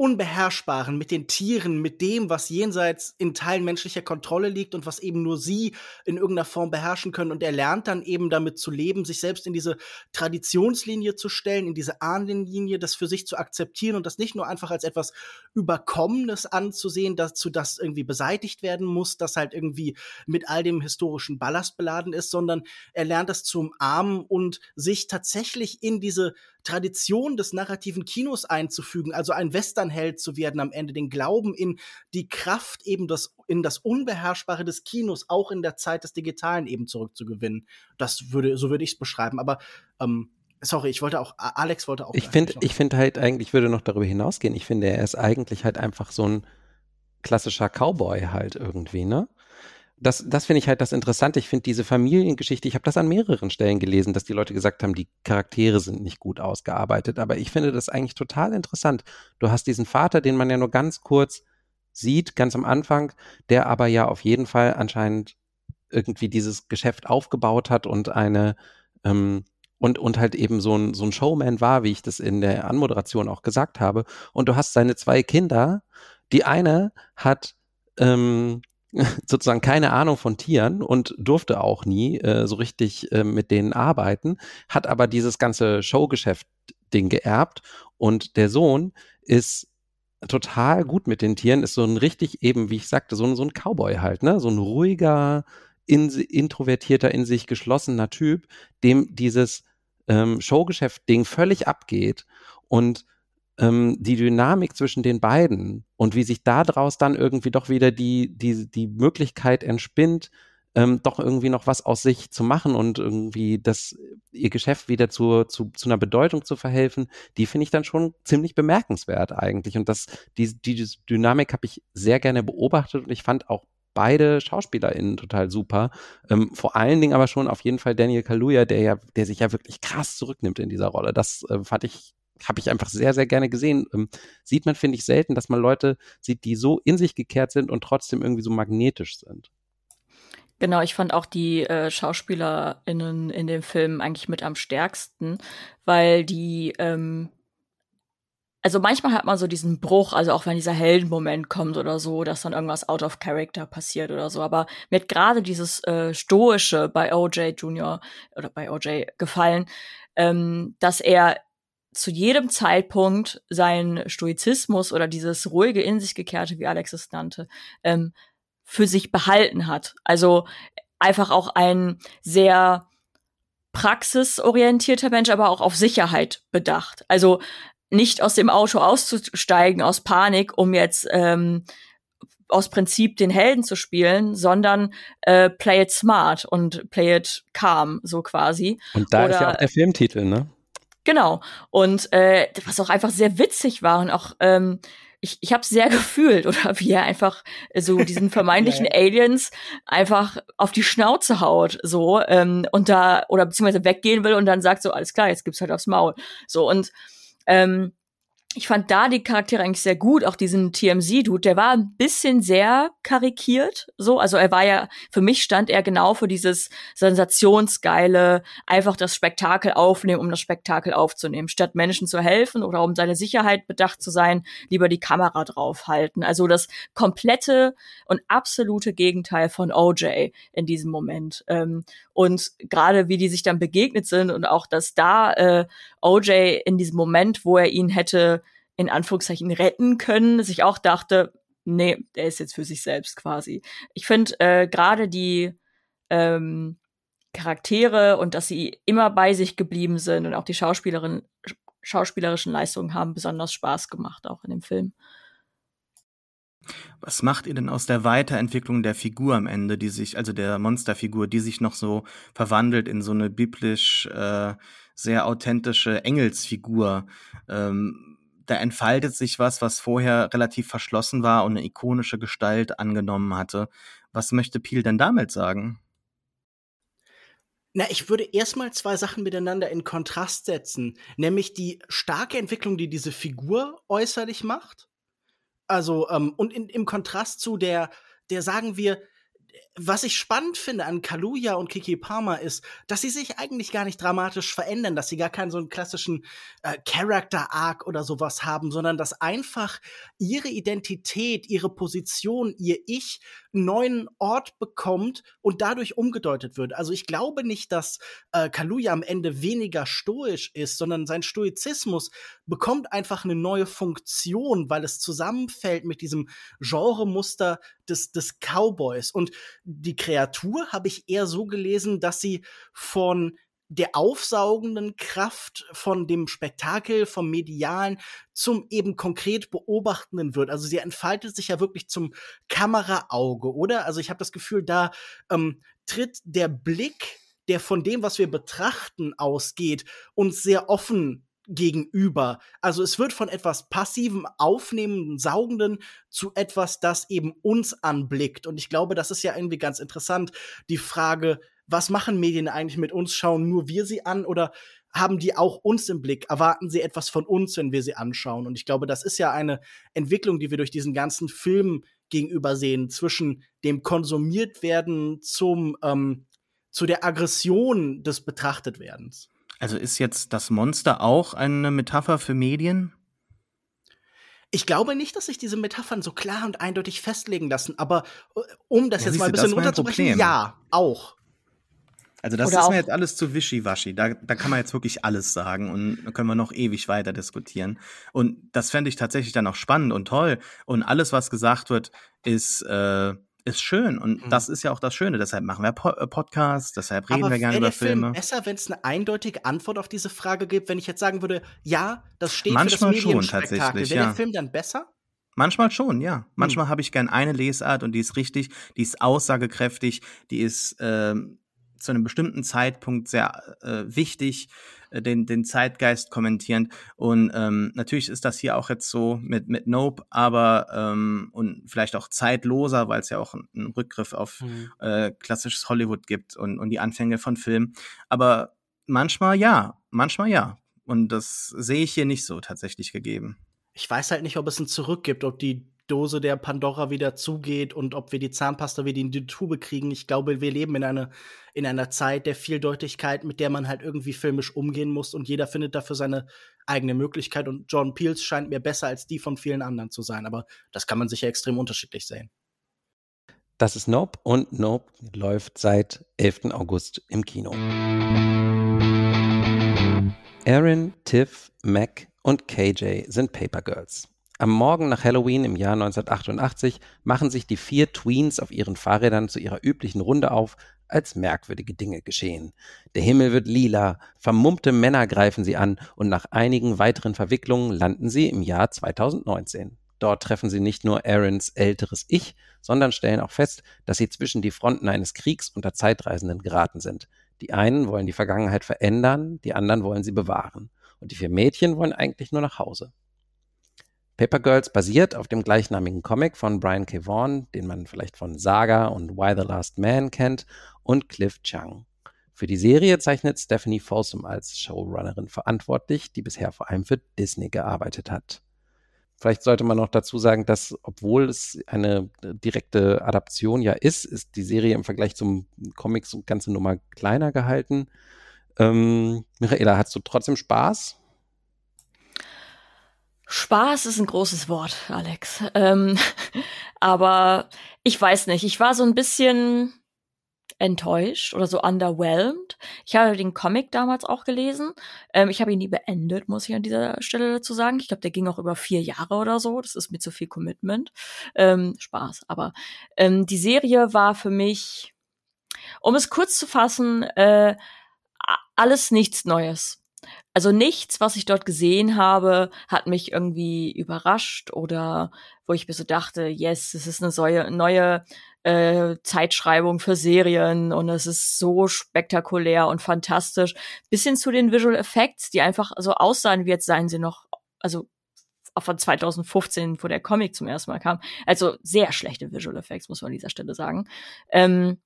Unbeherrschbaren, mit den Tieren, mit dem, was jenseits in Teilen menschlicher Kontrolle liegt und was eben nur sie in irgendeiner Form beherrschen können. Und er lernt dann eben damit zu leben, sich selbst in diese Traditionslinie zu stellen, in diese Ahnenlinie, das für sich zu akzeptieren und das nicht nur einfach als etwas Überkommenes anzusehen, dazu das irgendwie beseitigt werden muss, das halt irgendwie mit all dem historischen Ballast beladen ist, sondern er lernt das zu umarmen und sich tatsächlich in diese Tradition des narrativen Kinos einzufügen, also ein Westernheld zu werden am Ende, den Glauben in die Kraft eben das, in das Unbeherrschbare des Kinos, auch in der Zeit des Digitalen eben zurückzugewinnen. Das würde, so würde ich es beschreiben. Aber ähm, Sorry, ich wollte auch, Alex wollte auch. Ich finde, ich finde halt eigentlich, ich würde noch darüber hinausgehen. Ich finde, er ist eigentlich halt einfach so ein klassischer Cowboy halt irgendwie, ne? Das, das finde ich halt das Interessante. Ich finde diese Familiengeschichte, ich habe das an mehreren Stellen gelesen, dass die Leute gesagt haben, die Charaktere sind nicht gut ausgearbeitet. Aber ich finde das eigentlich total interessant. Du hast diesen Vater, den man ja nur ganz kurz sieht, ganz am Anfang, der aber ja auf jeden Fall anscheinend irgendwie dieses Geschäft aufgebaut hat und eine ähm, und, und halt eben so ein, so ein Showman war, wie ich das in der Anmoderation auch gesagt habe. Und du hast seine zwei Kinder. Die eine hat ähm, sozusagen keine Ahnung von Tieren und durfte auch nie äh, so richtig äh, mit denen arbeiten, hat aber dieses ganze Showgeschäft-Ding geerbt und der Sohn ist total gut mit den Tieren, ist so ein richtig eben, wie ich sagte, so ein, so ein Cowboy halt, ne? So ein ruhiger, in, introvertierter, in sich geschlossener Typ, dem dieses ähm, Showgeschäft-Ding völlig abgeht und ähm, die Dynamik zwischen den beiden und wie sich daraus dann irgendwie doch wieder die, die, die Möglichkeit entspinnt, ähm, doch irgendwie noch was aus sich zu machen und irgendwie das, ihr Geschäft wieder zu, zu, zu einer Bedeutung zu verhelfen, die finde ich dann schon ziemlich bemerkenswert eigentlich. Und das, die, die Dynamik habe ich sehr gerne beobachtet und ich fand auch beide SchauspielerInnen total super. Ähm, vor allen Dingen aber schon auf jeden Fall Daniel Kaluuya, der ja, der sich ja wirklich krass zurücknimmt in dieser Rolle. Das äh, fand ich habe ich einfach sehr, sehr gerne gesehen. Ähm, sieht man, finde ich, selten, dass man Leute sieht, die so in sich gekehrt sind und trotzdem irgendwie so magnetisch sind. Genau, ich fand auch die äh, SchauspielerInnen in dem Film eigentlich mit am stärksten, weil die, ähm, also manchmal hat man so diesen Bruch, also auch wenn dieser Heldenmoment kommt oder so, dass dann irgendwas out of character passiert oder so. Aber mir hat gerade dieses äh, Stoische bei OJ Junior oder bei OJ gefallen, ähm, dass er zu jedem Zeitpunkt seinen Stoizismus oder dieses ruhige in sich gekehrte, wie Alex es nannte, ähm, für sich behalten hat. Also einfach auch ein sehr praxisorientierter Mensch, aber auch auf Sicherheit bedacht. Also nicht aus dem Auto auszusteigen aus Panik, um jetzt ähm, aus Prinzip den Helden zu spielen, sondern äh, play it smart und play it calm, so quasi. Und da Oder, ist ja auch der Filmtitel, ne? Genau. Und äh, was auch einfach sehr witzig war und auch ähm, ich, ich habe sehr gefühlt oder wie er einfach so diesen vermeintlichen ja. Aliens einfach auf die Schnauze haut so ähm, und da oder beziehungsweise weggehen will und dann sagt so alles klar jetzt gibt's halt aufs Maul so und ähm, ich fand da die Charaktere eigentlich sehr gut, auch diesen TMZ-Dude, der war ein bisschen sehr karikiert, so, also er war ja, für mich stand er genau für dieses sensationsgeile, einfach das Spektakel aufnehmen, um das Spektakel aufzunehmen, statt Menschen zu helfen oder um seine Sicherheit bedacht zu sein, lieber die Kamera draufhalten, also das komplette und absolute Gegenteil von OJ in diesem Moment. Ähm, und gerade wie die sich dann begegnet sind und auch, dass da äh, OJ in diesem Moment, wo er ihn hätte in Anführungszeichen retten können, sich auch dachte, nee, der ist jetzt für sich selbst quasi. Ich finde äh, gerade die ähm, Charaktere und dass sie immer bei sich geblieben sind und auch die Schauspielerin, schauspielerischen Leistungen haben besonders Spaß gemacht, auch in dem Film. Was macht ihr denn aus der Weiterentwicklung der Figur am Ende, die sich, also der Monsterfigur, die sich noch so verwandelt in so eine biblisch äh, sehr authentische Engelsfigur? Ähm, da entfaltet sich was, was vorher relativ verschlossen war und eine ikonische Gestalt angenommen hatte. Was möchte Peel denn damit sagen? Na, ich würde erstmal zwei Sachen miteinander in Kontrast setzen, nämlich die starke Entwicklung, die diese Figur äußerlich macht. Also, ähm, und in, im Kontrast zu der, der sagen wir, was ich spannend finde an Kaluja und Kiki Palmer ist, dass sie sich eigentlich gar nicht dramatisch verändern, dass sie gar keinen so einen klassischen äh, Character Arc oder sowas haben, sondern dass einfach ihre Identität, ihre Position, ihr Ich einen neuen Ort bekommt und dadurch umgedeutet wird. Also ich glaube nicht, dass äh, Kaluja am Ende weniger stoisch ist, sondern sein Stoizismus bekommt einfach eine neue Funktion, weil es zusammenfällt mit diesem Genremuster des, des Cowboys. Und die Kreatur habe ich eher so gelesen, dass sie von der aufsaugenden Kraft von dem Spektakel, vom Medialen zum eben konkret Beobachtenden wird. Also sie entfaltet sich ja wirklich zum Kameraauge, oder? Also ich habe das Gefühl, da ähm, tritt der Blick, der von dem, was wir betrachten, ausgeht, uns sehr offen gegenüber. Also es wird von etwas passivem, aufnehmenden, saugenden zu etwas, das eben uns anblickt. Und ich glaube, das ist ja irgendwie ganz interessant, die Frage, was machen Medien eigentlich mit uns? Schauen nur wir sie an oder haben die auch uns im Blick? Erwarten sie etwas von uns, wenn wir sie anschauen? Und ich glaube, das ist ja eine Entwicklung, die wir durch diesen ganzen Film gegenüber sehen, zwischen dem konsumiert werden zum, ähm, zu der Aggression des Betrachtetwerdens. Also ist jetzt das Monster auch eine Metapher für Medien? Ich glaube nicht, dass sich diese Metaphern so klar und eindeutig festlegen lassen, aber äh, um das ja, jetzt mal ein bisschen runterzubrechen, ja, auch. Also das Oder ist mir jetzt alles zu wischiwaschi. Da, da kann man jetzt wirklich alles sagen und da können wir noch ewig weiter diskutieren. Und das fände ich tatsächlich dann auch spannend und toll. Und alles, was gesagt wird, ist äh, ist schön und mhm. das ist ja auch das Schöne. Deshalb machen wir po äh, Podcasts, deshalb reden Aber wir gerne über Filme. Film besser, wenn es eine eindeutige Antwort auf diese Frage gibt, wenn ich jetzt sagen würde, ja, das steht Manchmal für das. Schon, tatsächlich, Wäre ja. der Film dann besser? Manchmal schon, ja. Manchmal hm. habe ich gern eine Lesart und die ist richtig, die ist aussagekräftig, die ist ähm, zu einem bestimmten Zeitpunkt sehr äh, wichtig, äh, den, den Zeitgeist kommentierend. Und ähm, natürlich ist das hier auch jetzt so mit, mit Nope, aber ähm, und vielleicht auch zeitloser, weil es ja auch einen Rückgriff auf mhm. äh, klassisches Hollywood gibt und, und die Anfänge von Film. Aber manchmal ja, manchmal ja. Und das sehe ich hier nicht so tatsächlich gegeben. Ich weiß halt nicht, ob es ein Zurück gibt, ob die Dose der Pandora wieder zugeht und ob wir die Zahnpasta wieder in die Tube kriegen. Ich glaube, wir leben in einer, in einer Zeit der Vieldeutigkeit, mit der man halt irgendwie filmisch umgehen muss und jeder findet dafür seine eigene Möglichkeit und John Peels scheint mir besser als die von vielen anderen zu sein, aber das kann man sicher extrem unterschiedlich sehen. Das ist Nope und Nope läuft seit 11. August im Kino. Aaron, Tiff, Mac und KJ sind Paper Girls. Am Morgen nach Halloween im Jahr 1988 machen sich die vier Tweens auf ihren Fahrrädern zu ihrer üblichen Runde auf, als merkwürdige Dinge geschehen. Der Himmel wird lila, vermummte Männer greifen sie an und nach einigen weiteren Verwicklungen landen sie im Jahr 2019. Dort treffen sie nicht nur Aarons älteres Ich, sondern stellen auch fest, dass sie zwischen die Fronten eines Kriegs unter Zeitreisenden geraten sind. Die einen wollen die Vergangenheit verändern, die anderen wollen sie bewahren. Und die vier Mädchen wollen eigentlich nur nach Hause. Paper Girls basiert auf dem gleichnamigen Comic von Brian K. Vaughan, den man vielleicht von Saga und Why the Last Man kennt, und Cliff Chung. Für die Serie zeichnet Stephanie Folsom als Showrunnerin verantwortlich, die bisher vor allem für Disney gearbeitet hat. Vielleicht sollte man noch dazu sagen, dass, obwohl es eine direkte Adaption ja ist, ist die Serie im Vergleich zum Comic so ganze Nummer kleiner gehalten. Ähm, Michaela, hast du trotzdem Spaß? Spaß ist ein großes Wort, Alex. Ähm, aber ich weiß nicht. Ich war so ein bisschen enttäuscht oder so underwhelmed. Ich habe den Comic damals auch gelesen. Ähm, ich habe ihn nie beendet, muss ich an dieser Stelle dazu sagen. Ich glaube, der ging auch über vier Jahre oder so. Das ist mir zu viel Commitment. Ähm, Spaß. Aber ähm, die Serie war für mich, um es kurz zu fassen, äh, alles nichts Neues. Also nichts, was ich dort gesehen habe, hat mich irgendwie überrascht oder wo ich mir so dachte, yes, es ist eine neue, neue äh, Zeitschreibung für Serien und es ist so spektakulär und fantastisch. Bis hin zu den Visual Effects, die einfach so aussahen, wie jetzt seien sie noch, also von 2015, wo der Comic zum ersten Mal kam. Also sehr schlechte Visual Effects, muss man an dieser Stelle sagen. Ähm,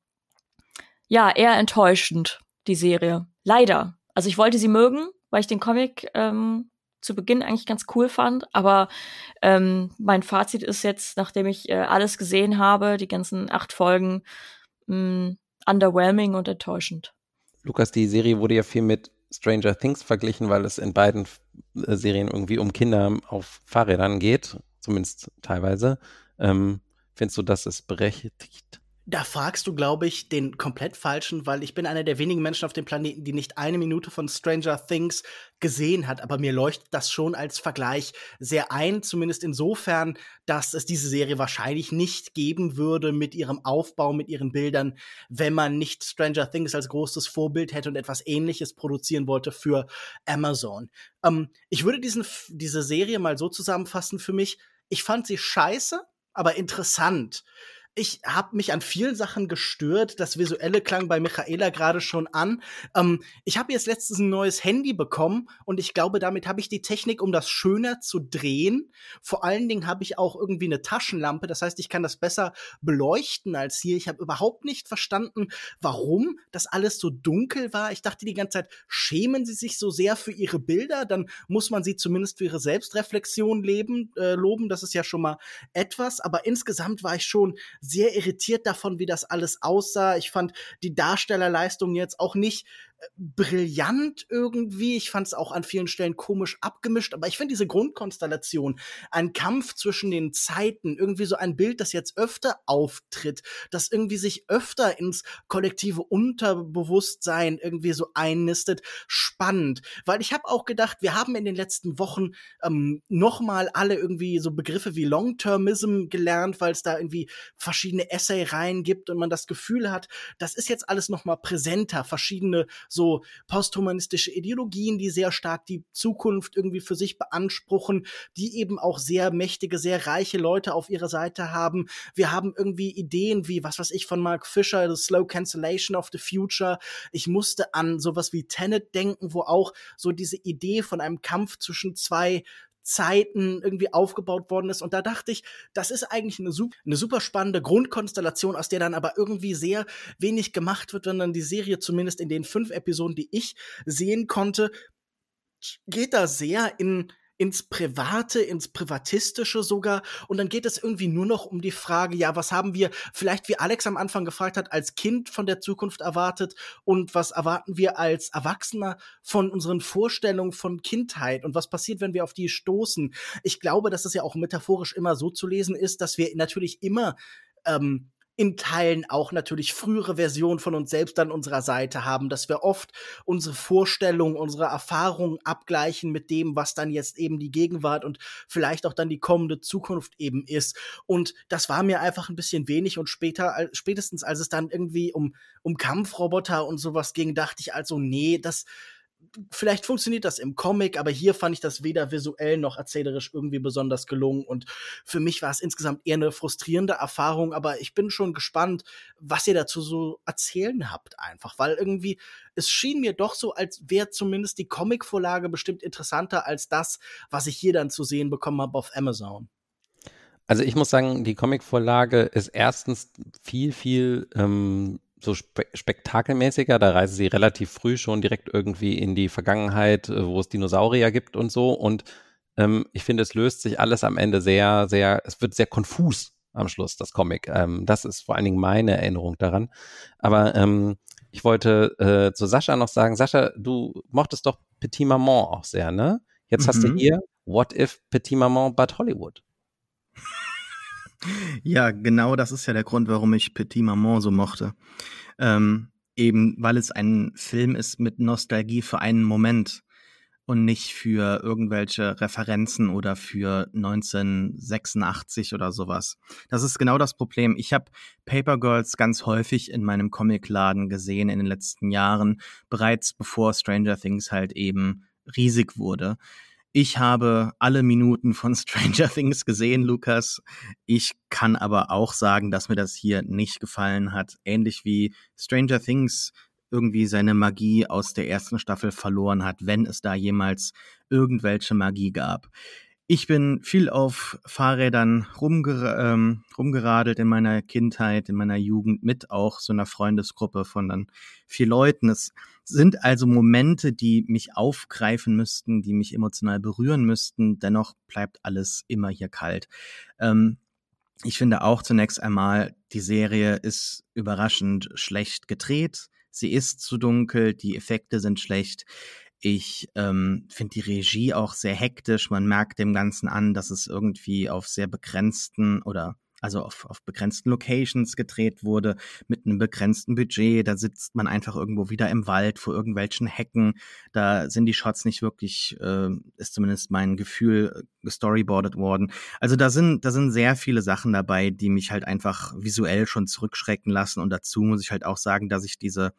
ja, eher enttäuschend, die Serie. Leider. Also ich wollte sie mögen, weil ich den Comic ähm, zu Beginn eigentlich ganz cool fand. Aber ähm, mein Fazit ist jetzt, nachdem ich äh, alles gesehen habe, die ganzen acht Folgen, mh, mm, underwhelming und enttäuschend. Lukas, die Serie wurde ja viel mit Stranger Things verglichen, weil es in beiden äh, Serien irgendwie um Kinder auf Fahrrädern geht, zumindest teilweise. Ähm, findest du, dass es berechtigt da fragst du, glaube ich, den komplett falschen, weil ich bin einer der wenigen Menschen auf dem Planeten, die nicht eine Minute von Stranger Things gesehen hat. Aber mir leuchtet das schon als Vergleich sehr ein, zumindest insofern, dass es diese Serie wahrscheinlich nicht geben würde mit ihrem Aufbau, mit ihren Bildern, wenn man nicht Stranger Things als großes Vorbild hätte und etwas Ähnliches produzieren wollte für Amazon. Ähm, ich würde diesen, diese Serie mal so zusammenfassen für mich. Ich fand sie scheiße, aber interessant ich habe mich an vielen Sachen gestört. Das Visuelle klang bei Michaela gerade schon an. Ähm, ich habe jetzt letztens ein neues Handy bekommen und ich glaube, damit habe ich die Technik, um das schöner zu drehen. Vor allen Dingen habe ich auch irgendwie eine Taschenlampe. Das heißt, ich kann das besser beleuchten als hier. Ich habe überhaupt nicht verstanden, warum das alles so dunkel war. Ich dachte die ganze Zeit, schämen sie sich so sehr für ihre Bilder? Dann muss man sie zumindest für ihre Selbstreflexion leben, äh, loben. Das ist ja schon mal etwas. Aber insgesamt war ich schon sehr irritiert davon, wie das alles aussah. Ich fand die Darstellerleistung jetzt auch nicht brillant irgendwie. Ich fand es auch an vielen Stellen komisch abgemischt, aber ich finde diese Grundkonstellation, ein Kampf zwischen den Zeiten, irgendwie so ein Bild, das jetzt öfter auftritt, das irgendwie sich öfter ins kollektive Unterbewusstsein irgendwie so einnistet, spannend. Weil ich habe auch gedacht, wir haben in den letzten Wochen ähm, nochmal alle irgendwie so Begriffe wie Long-Termism gelernt, weil es da irgendwie verschiedene Essay-Reihen gibt und man das Gefühl hat, das ist jetzt alles nochmal präsenter, verschiedene so posthumanistische Ideologien, die sehr stark die Zukunft irgendwie für sich beanspruchen, die eben auch sehr mächtige, sehr reiche Leute auf ihrer Seite haben. Wir haben irgendwie Ideen wie, was weiß ich, von Mark Fisher, The Slow Cancellation of the Future. Ich musste an sowas wie Tenet denken, wo auch so diese Idee von einem Kampf zwischen zwei Zeiten irgendwie aufgebaut worden ist. Und da dachte ich, das ist eigentlich eine super, eine super spannende Grundkonstellation, aus der dann aber irgendwie sehr wenig gemacht wird, wenn dann die Serie zumindest in den fünf Episoden, die ich sehen konnte, geht da sehr in ins Private, ins Privatistische sogar. Und dann geht es irgendwie nur noch um die Frage, ja, was haben wir vielleicht, wie Alex am Anfang gefragt hat, als Kind von der Zukunft erwartet und was erwarten wir als Erwachsener von unseren Vorstellungen von Kindheit und was passiert, wenn wir auf die stoßen. Ich glaube, dass es ja auch metaphorisch immer so zu lesen ist, dass wir natürlich immer ähm, in Teilen auch natürlich frühere Versionen von uns selbst an unserer Seite haben, dass wir oft unsere Vorstellungen, unsere Erfahrungen abgleichen mit dem, was dann jetzt eben die Gegenwart und vielleicht auch dann die kommende Zukunft eben ist. Und das war mir einfach ein bisschen wenig und später, spätestens als es dann irgendwie um, um Kampfroboter und sowas ging, dachte ich also, nee, das, vielleicht funktioniert das im Comic, aber hier fand ich das weder visuell noch erzählerisch irgendwie besonders gelungen. Und für mich war es insgesamt eher eine frustrierende Erfahrung, aber ich bin schon gespannt, was ihr dazu so erzählen habt, einfach, weil irgendwie es schien mir doch so, als wäre zumindest die Comicvorlage bestimmt interessanter als das, was ich hier dann zu sehen bekommen habe auf Amazon. Also ich muss sagen, die Comicvorlage ist erstens viel, viel ähm, so spe spektakelmäßiger. Da reisen sie relativ früh schon direkt irgendwie in die Vergangenheit, äh, wo es Dinosaurier gibt und so. Und ähm, ich finde, es löst sich alles am Ende sehr, sehr, es wird sehr konfus am Schluss, das Comic. Ähm, das ist vor allen Dingen meine Erinnerung daran. Aber ähm, ich wollte äh, zu Sascha noch sagen, Sascha, du mochtest doch Petit Maman auch sehr, ne? Jetzt mhm. hast du mhm. hier What if Petit Maman but Hollywood? Ja, genau das ist ja der Grund, warum ich Petit Maman so mochte. Ähm, eben, weil es ein Film ist mit Nostalgie für einen Moment und nicht für irgendwelche Referenzen oder für 1986 oder sowas. Das ist genau das Problem. Ich habe Paper Girls ganz häufig in meinem Comicladen gesehen in den letzten Jahren, bereits bevor Stranger Things halt eben riesig wurde. Ich habe alle Minuten von Stranger Things gesehen, Lukas. Ich kann aber auch sagen, dass mir das hier nicht gefallen hat. Ähnlich wie Stranger Things irgendwie seine Magie aus der ersten Staffel verloren hat, wenn es da jemals irgendwelche Magie gab. Ich bin viel auf Fahrrädern rumger ähm, rumgeradelt in meiner Kindheit, in meiner Jugend mit auch so einer Freundesgruppe von dann vier Leuten. Es sind also Momente, die mich aufgreifen müssten, die mich emotional berühren müssten. Dennoch bleibt alles immer hier kalt. Ähm, ich finde auch zunächst einmal, die Serie ist überraschend schlecht gedreht. Sie ist zu dunkel, die Effekte sind schlecht. Ich ähm, finde die Regie auch sehr hektisch. Man merkt dem Ganzen an, dass es irgendwie auf sehr begrenzten oder also auf, auf begrenzten Locations gedreht wurde, mit einem begrenzten Budget. Da sitzt man einfach irgendwo wieder im Wald vor irgendwelchen Hecken. Da sind die Shots nicht wirklich, äh, ist zumindest mein Gefühl, gestoryboardet worden. Also da sind, da sind sehr viele Sachen dabei, die mich halt einfach visuell schon zurückschrecken lassen. Und dazu muss ich halt auch sagen, dass ich diese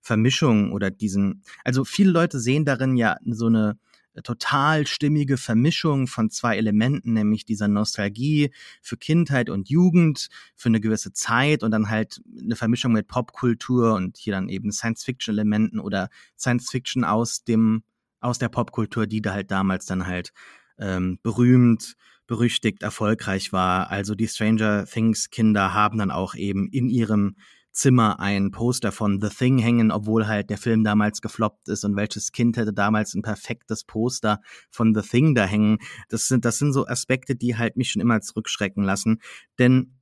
Vermischung oder diesen, also viele Leute sehen darin ja so eine total stimmige Vermischung von zwei Elementen, nämlich dieser Nostalgie für Kindheit und Jugend, für eine gewisse Zeit und dann halt eine Vermischung mit Popkultur und hier dann eben Science-Fiction-Elementen oder Science-Fiction aus dem, aus der Popkultur, die da halt damals dann halt ähm, berühmt, berüchtigt, erfolgreich war. Also die Stranger Things Kinder haben dann auch eben in ihrem Zimmer ein Poster von The Thing hängen, obwohl halt der Film damals gefloppt ist und welches Kind hätte damals ein perfektes Poster von The Thing da hängen. Das sind, das sind so Aspekte, die halt mich schon immer zurückschrecken lassen. Denn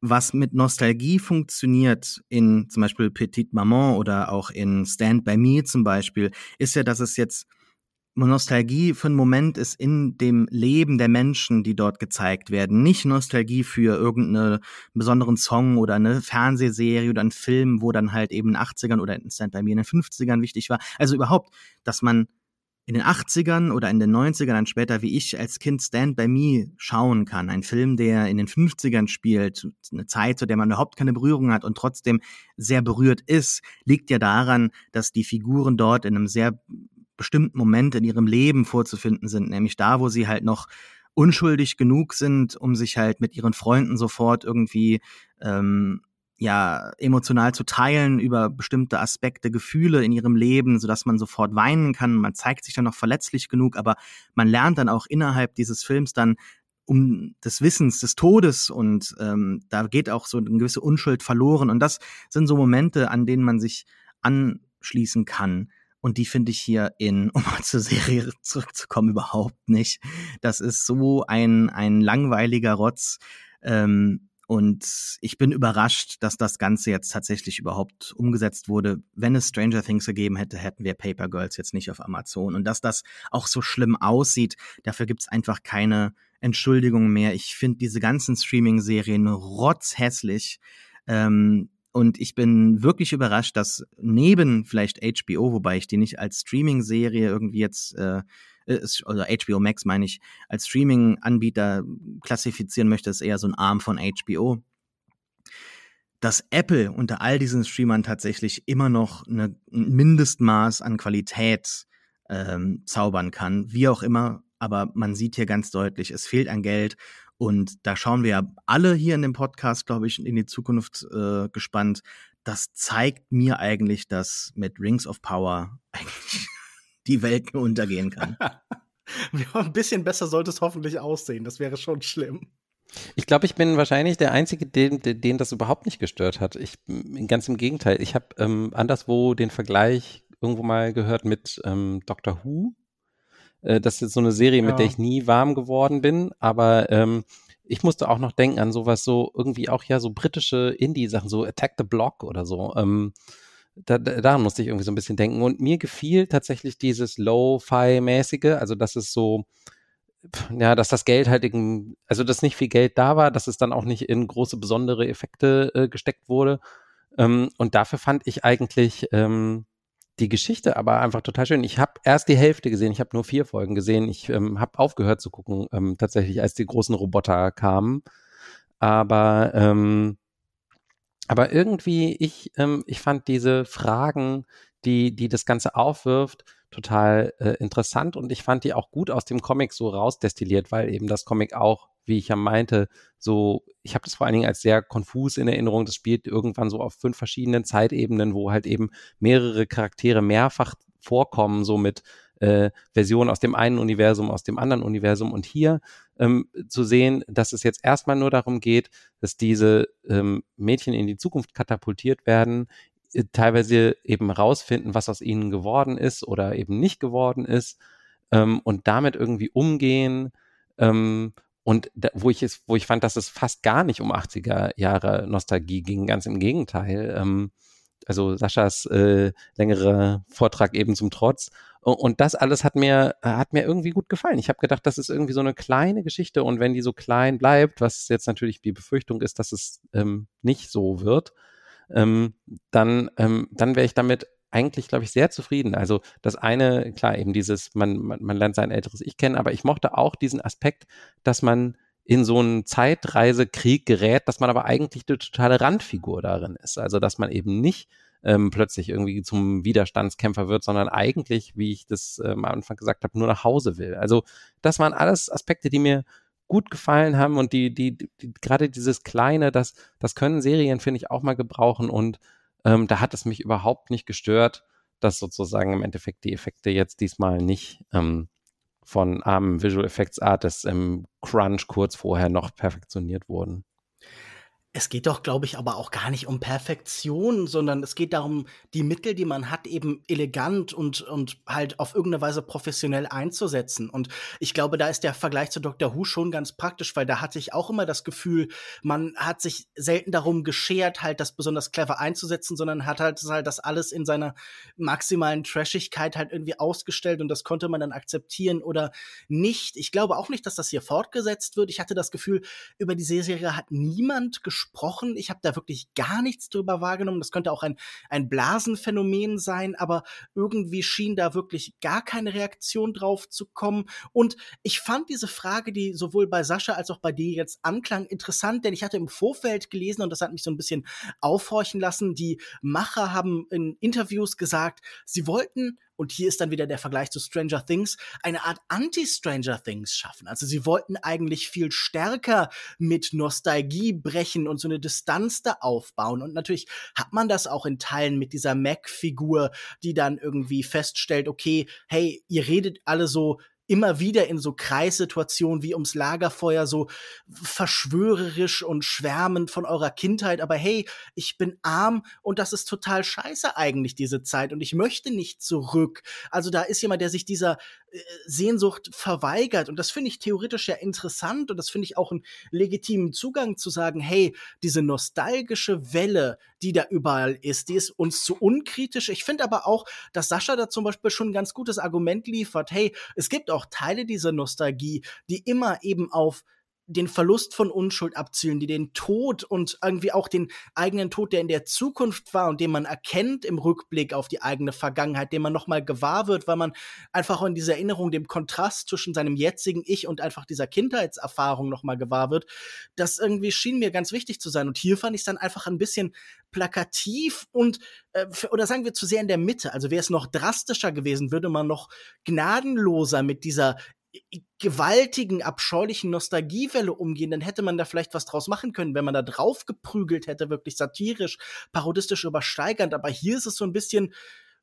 was mit Nostalgie funktioniert in zum Beispiel Petite Maman oder auch in Stand By Me zum Beispiel, ist ja, dass es jetzt Nostalgie für einen Moment ist in dem Leben der Menschen, die dort gezeigt werden. Nicht Nostalgie für irgendeinen besonderen Song oder eine Fernsehserie oder einen Film, wo dann halt eben in den 80ern oder in Stand By Me in den 50ern wichtig war. Also überhaupt, dass man in den 80ern oder in den 90ern dann später wie ich als Kind Stand By Me schauen kann. Ein Film, der in den 50ern spielt, eine Zeit, zu der man überhaupt keine Berührung hat und trotzdem sehr berührt ist, liegt ja daran, dass die Figuren dort in einem sehr bestimmten Momente in ihrem Leben vorzufinden sind, nämlich da, wo sie halt noch unschuldig genug sind, um sich halt mit ihren Freunden sofort irgendwie ähm, ja emotional zu teilen über bestimmte Aspekte, Gefühle in ihrem Leben, so dass man sofort weinen kann. Man zeigt sich dann noch verletzlich genug, aber man lernt dann auch innerhalb dieses Films dann um des Wissens des Todes und ähm, da geht auch so eine gewisse Unschuld verloren und das sind so Momente, an denen man sich anschließen kann Und die finde ich hier in, um mal zur Serie zurückzukommen, überhaupt nicht. Das ist so ein, ein langweiliger Rotz. Ähm, und ich bin überrascht, dass das Ganze jetzt tatsächlich überhaupt umgesetzt wurde. Wenn es Stranger Things gegeben hätte, hätten wir Paper Girls jetzt nicht auf Amazon. Und dass das auch so schlimm aussieht, dafür gibt's einfach keine Entschuldigung mehr. Ich finde diese ganzen Streaming-Serien rotzhässlich. Ähm, und ich bin wirklich überrascht, dass neben vielleicht HBO, wobei ich die nicht als Streaming-Serie irgendwie jetzt, äh, ist, oder HBO Max meine ich, als Streaming-Anbieter klassifizieren möchte, ist eher so ein Arm von HBO. Dass Apple unter all diesen Streamern tatsächlich immer noch eine, ein Mindestmaß an Qualität ähm, zaubern kann, wie auch immer, aber man sieht hier ganz deutlich, es fehlt an Geld und da schauen wir ja alle hier in dem Podcast, glaube ich, in die Zukunft äh, gespannt. Das zeigt mir eigentlich, dass mit Rings of Power eigentlich die Welt nur untergehen kann. ein bisschen besser sollte es hoffentlich aussehen. Das wäre schon schlimm. Ich glaube, ich bin wahrscheinlich der Einzige, den, den das überhaupt nicht gestört hat. Ich, ganz im Gegenteil. Ich habe ähm, anderswo den Vergleich irgendwo mal gehört mit ähm, Doctor Who. Äh, das ist so eine Serie, ja. mit der ich nie warm geworden bin, aber ähm, ich musste auch noch denken an sowas so, irgendwie auch ja so britische Indie-Sachen, so Attack the Block oder so. Ähm, da, da, daran musste ich irgendwie so ein bisschen denken. Und mir gefiel tatsächlich dieses Low-Fi-mäßige, also dass es so, ja, dass das Geld halt, in, also dass nicht viel Geld da war, dass es dann auch nicht in große besondere Effekte äh, gesteckt wurde. Ähm, und dafür fand ich eigentlich ähm, die Geschichte aber einfach total schön. Ich habe erst die Hälfte gesehen, ich habe nur vier Folgen gesehen. Ich ähm, habe aufgehört zu gucken, ähm, tatsächlich, als die großen Roboter kamen. Aber, ähm, aber irgendwie, ich, ähm, ich fand diese Fragen, die, die das Ganze aufwirft, total äh, interessant und ich fand die auch gut aus dem Comic so rausdestilliert, weil eben das Comic auch, wie ich ja meinte, so, ich habe das vor allen Dingen als sehr konfus in Erinnerung. Das spielt irgendwann so auf fünf verschiedenen Zeitebenen, wo halt eben mehrere Charaktere mehrfach vorkommen, so mit äh, Versionen aus dem einen Universum, aus dem anderen Universum. Und hier ähm, zu sehen, dass es jetzt erstmal nur darum geht, dass diese ähm, Mädchen in die Zukunft katapultiert werden, teilweise eben rausfinden, was aus ihnen geworden ist oder eben nicht geworden ist ähm, und damit irgendwie umgehen ähm, und da, wo ich es, wo ich fand, dass es fast gar nicht um 80er Jahre Nostalgie ging, ganz im Gegenteil. Ähm, also Saschas äh, längere Vortrag eben zum Trotz. Und das alles hat mir, hat mir irgendwie gut gefallen. Ich habe gedacht, das ist irgendwie so eine kleine Geschichte und wenn die so klein bleibt, was jetzt natürlich die Befürchtung ist, dass es ähm, nicht so wird, ähm, dann, ähm, dann wäre ich damit eigentlich, glaube ich, sehr zufrieden. Also das eine, klar, eben dieses, man, man, man lernt sein älteres Ich kennen, aber ich mochte auch diesen Aspekt, dass man in so einen Zeitreisekrieg gerät, dass man aber eigentlich eine totale Randfigur darin ist. Also dass man eben nicht ähm, plötzlich irgendwie zum Widerstandskämpfer wird, sondern eigentlich, wie ich das äh, am Anfang gesagt habe, nur nach Hause will. Also das waren alles Aspekte, die mir gut gefallen haben und die, die, die, die gerade dieses Kleine, das, das können Serien, finde ich, auch mal gebrauchen und ähm, da hat es mich überhaupt nicht gestört, dass sozusagen im Endeffekt die Effekte jetzt diesmal nicht ähm, von armen Visual Effects Artists im Crunch kurz vorher noch perfektioniert wurden. Es geht doch, glaube ich, aber auch gar nicht um Perfektion, sondern es geht darum, die Mittel, die man hat, eben elegant und, und halt auf irgendeine Weise professionell einzusetzen. Und ich glaube, da ist der Vergleich zu Dr. Who schon ganz praktisch, weil da hatte ich auch immer das Gefühl, man hat sich selten darum geschert, halt das besonders clever einzusetzen, sondern hat halt, halt das alles in seiner maximalen Trashigkeit halt irgendwie ausgestellt und das konnte man dann akzeptieren oder nicht. Ich glaube auch nicht, dass das hier fortgesetzt wird. Ich hatte das Gefühl, über die Serie hat niemand gesprochen gesprochen. Ich habe da wirklich gar nichts drüber wahrgenommen. Das könnte auch ein, ein Blasenphänomen sein, aber irgendwie schien da wirklich gar keine Reaktion drauf zu kommen. Und ich fand diese Frage, die sowohl bei Sascha als auch bei dir jetzt anklang, interessant, denn ich hatte im Vorfeld gelesen und das hat mich so ein bisschen aufhorchen lassen. Die Macher haben in Interviews gesagt, sie wollten und hier ist dann wieder der Vergleich zu Stranger Things, eine Art Anti-Stranger Things schaffen. Also sie wollten eigentlich viel stärker mit Nostalgie brechen und so eine Distanz da aufbauen. Und natürlich hat man das auch in Teilen mit dieser Mac-Figur, die dann irgendwie feststellt, okay, hey, ihr redet alle so immer wieder in so Kreissituationen wie ums Lagerfeuer so verschwörerisch und schwärmend von eurer Kindheit. Aber hey, ich bin arm und das ist total scheiße eigentlich diese Zeit und ich möchte nicht zurück. Also da ist jemand, der sich dieser äh, Sehnsucht verweigert und das finde ich theoretisch ja interessant und das finde ich auch einen legitimen Zugang zu sagen, hey, diese nostalgische Welle, die da überall ist, die ist uns zu unkritisch. Ich finde aber auch, dass Sascha da zum Beispiel schon ein ganz gutes Argument liefert. Hey, es gibt auch Teile dieser Nostalgie, die immer eben auf den Verlust von Unschuld abzielen, die den Tod und irgendwie auch den eigenen Tod, der in der Zukunft war und den man erkennt im Rückblick auf die eigene Vergangenheit, den man nochmal gewahr wird, weil man einfach in dieser Erinnerung dem Kontrast zwischen seinem jetzigen Ich und einfach dieser Kindheitserfahrung nochmal gewahr wird, das irgendwie schien mir ganz wichtig zu sein. Und hier fand ich es dann einfach ein bisschen plakativ und äh, oder sagen wir zu sehr in der Mitte. Also wäre es noch drastischer gewesen, würde man noch gnadenloser mit dieser gewaltigen, abscheulichen Nostalgiewelle umgehen, dann hätte man da vielleicht was draus machen können, wenn man da drauf geprügelt hätte, wirklich satirisch, parodistisch übersteigernd. Aber hier ist es so ein bisschen,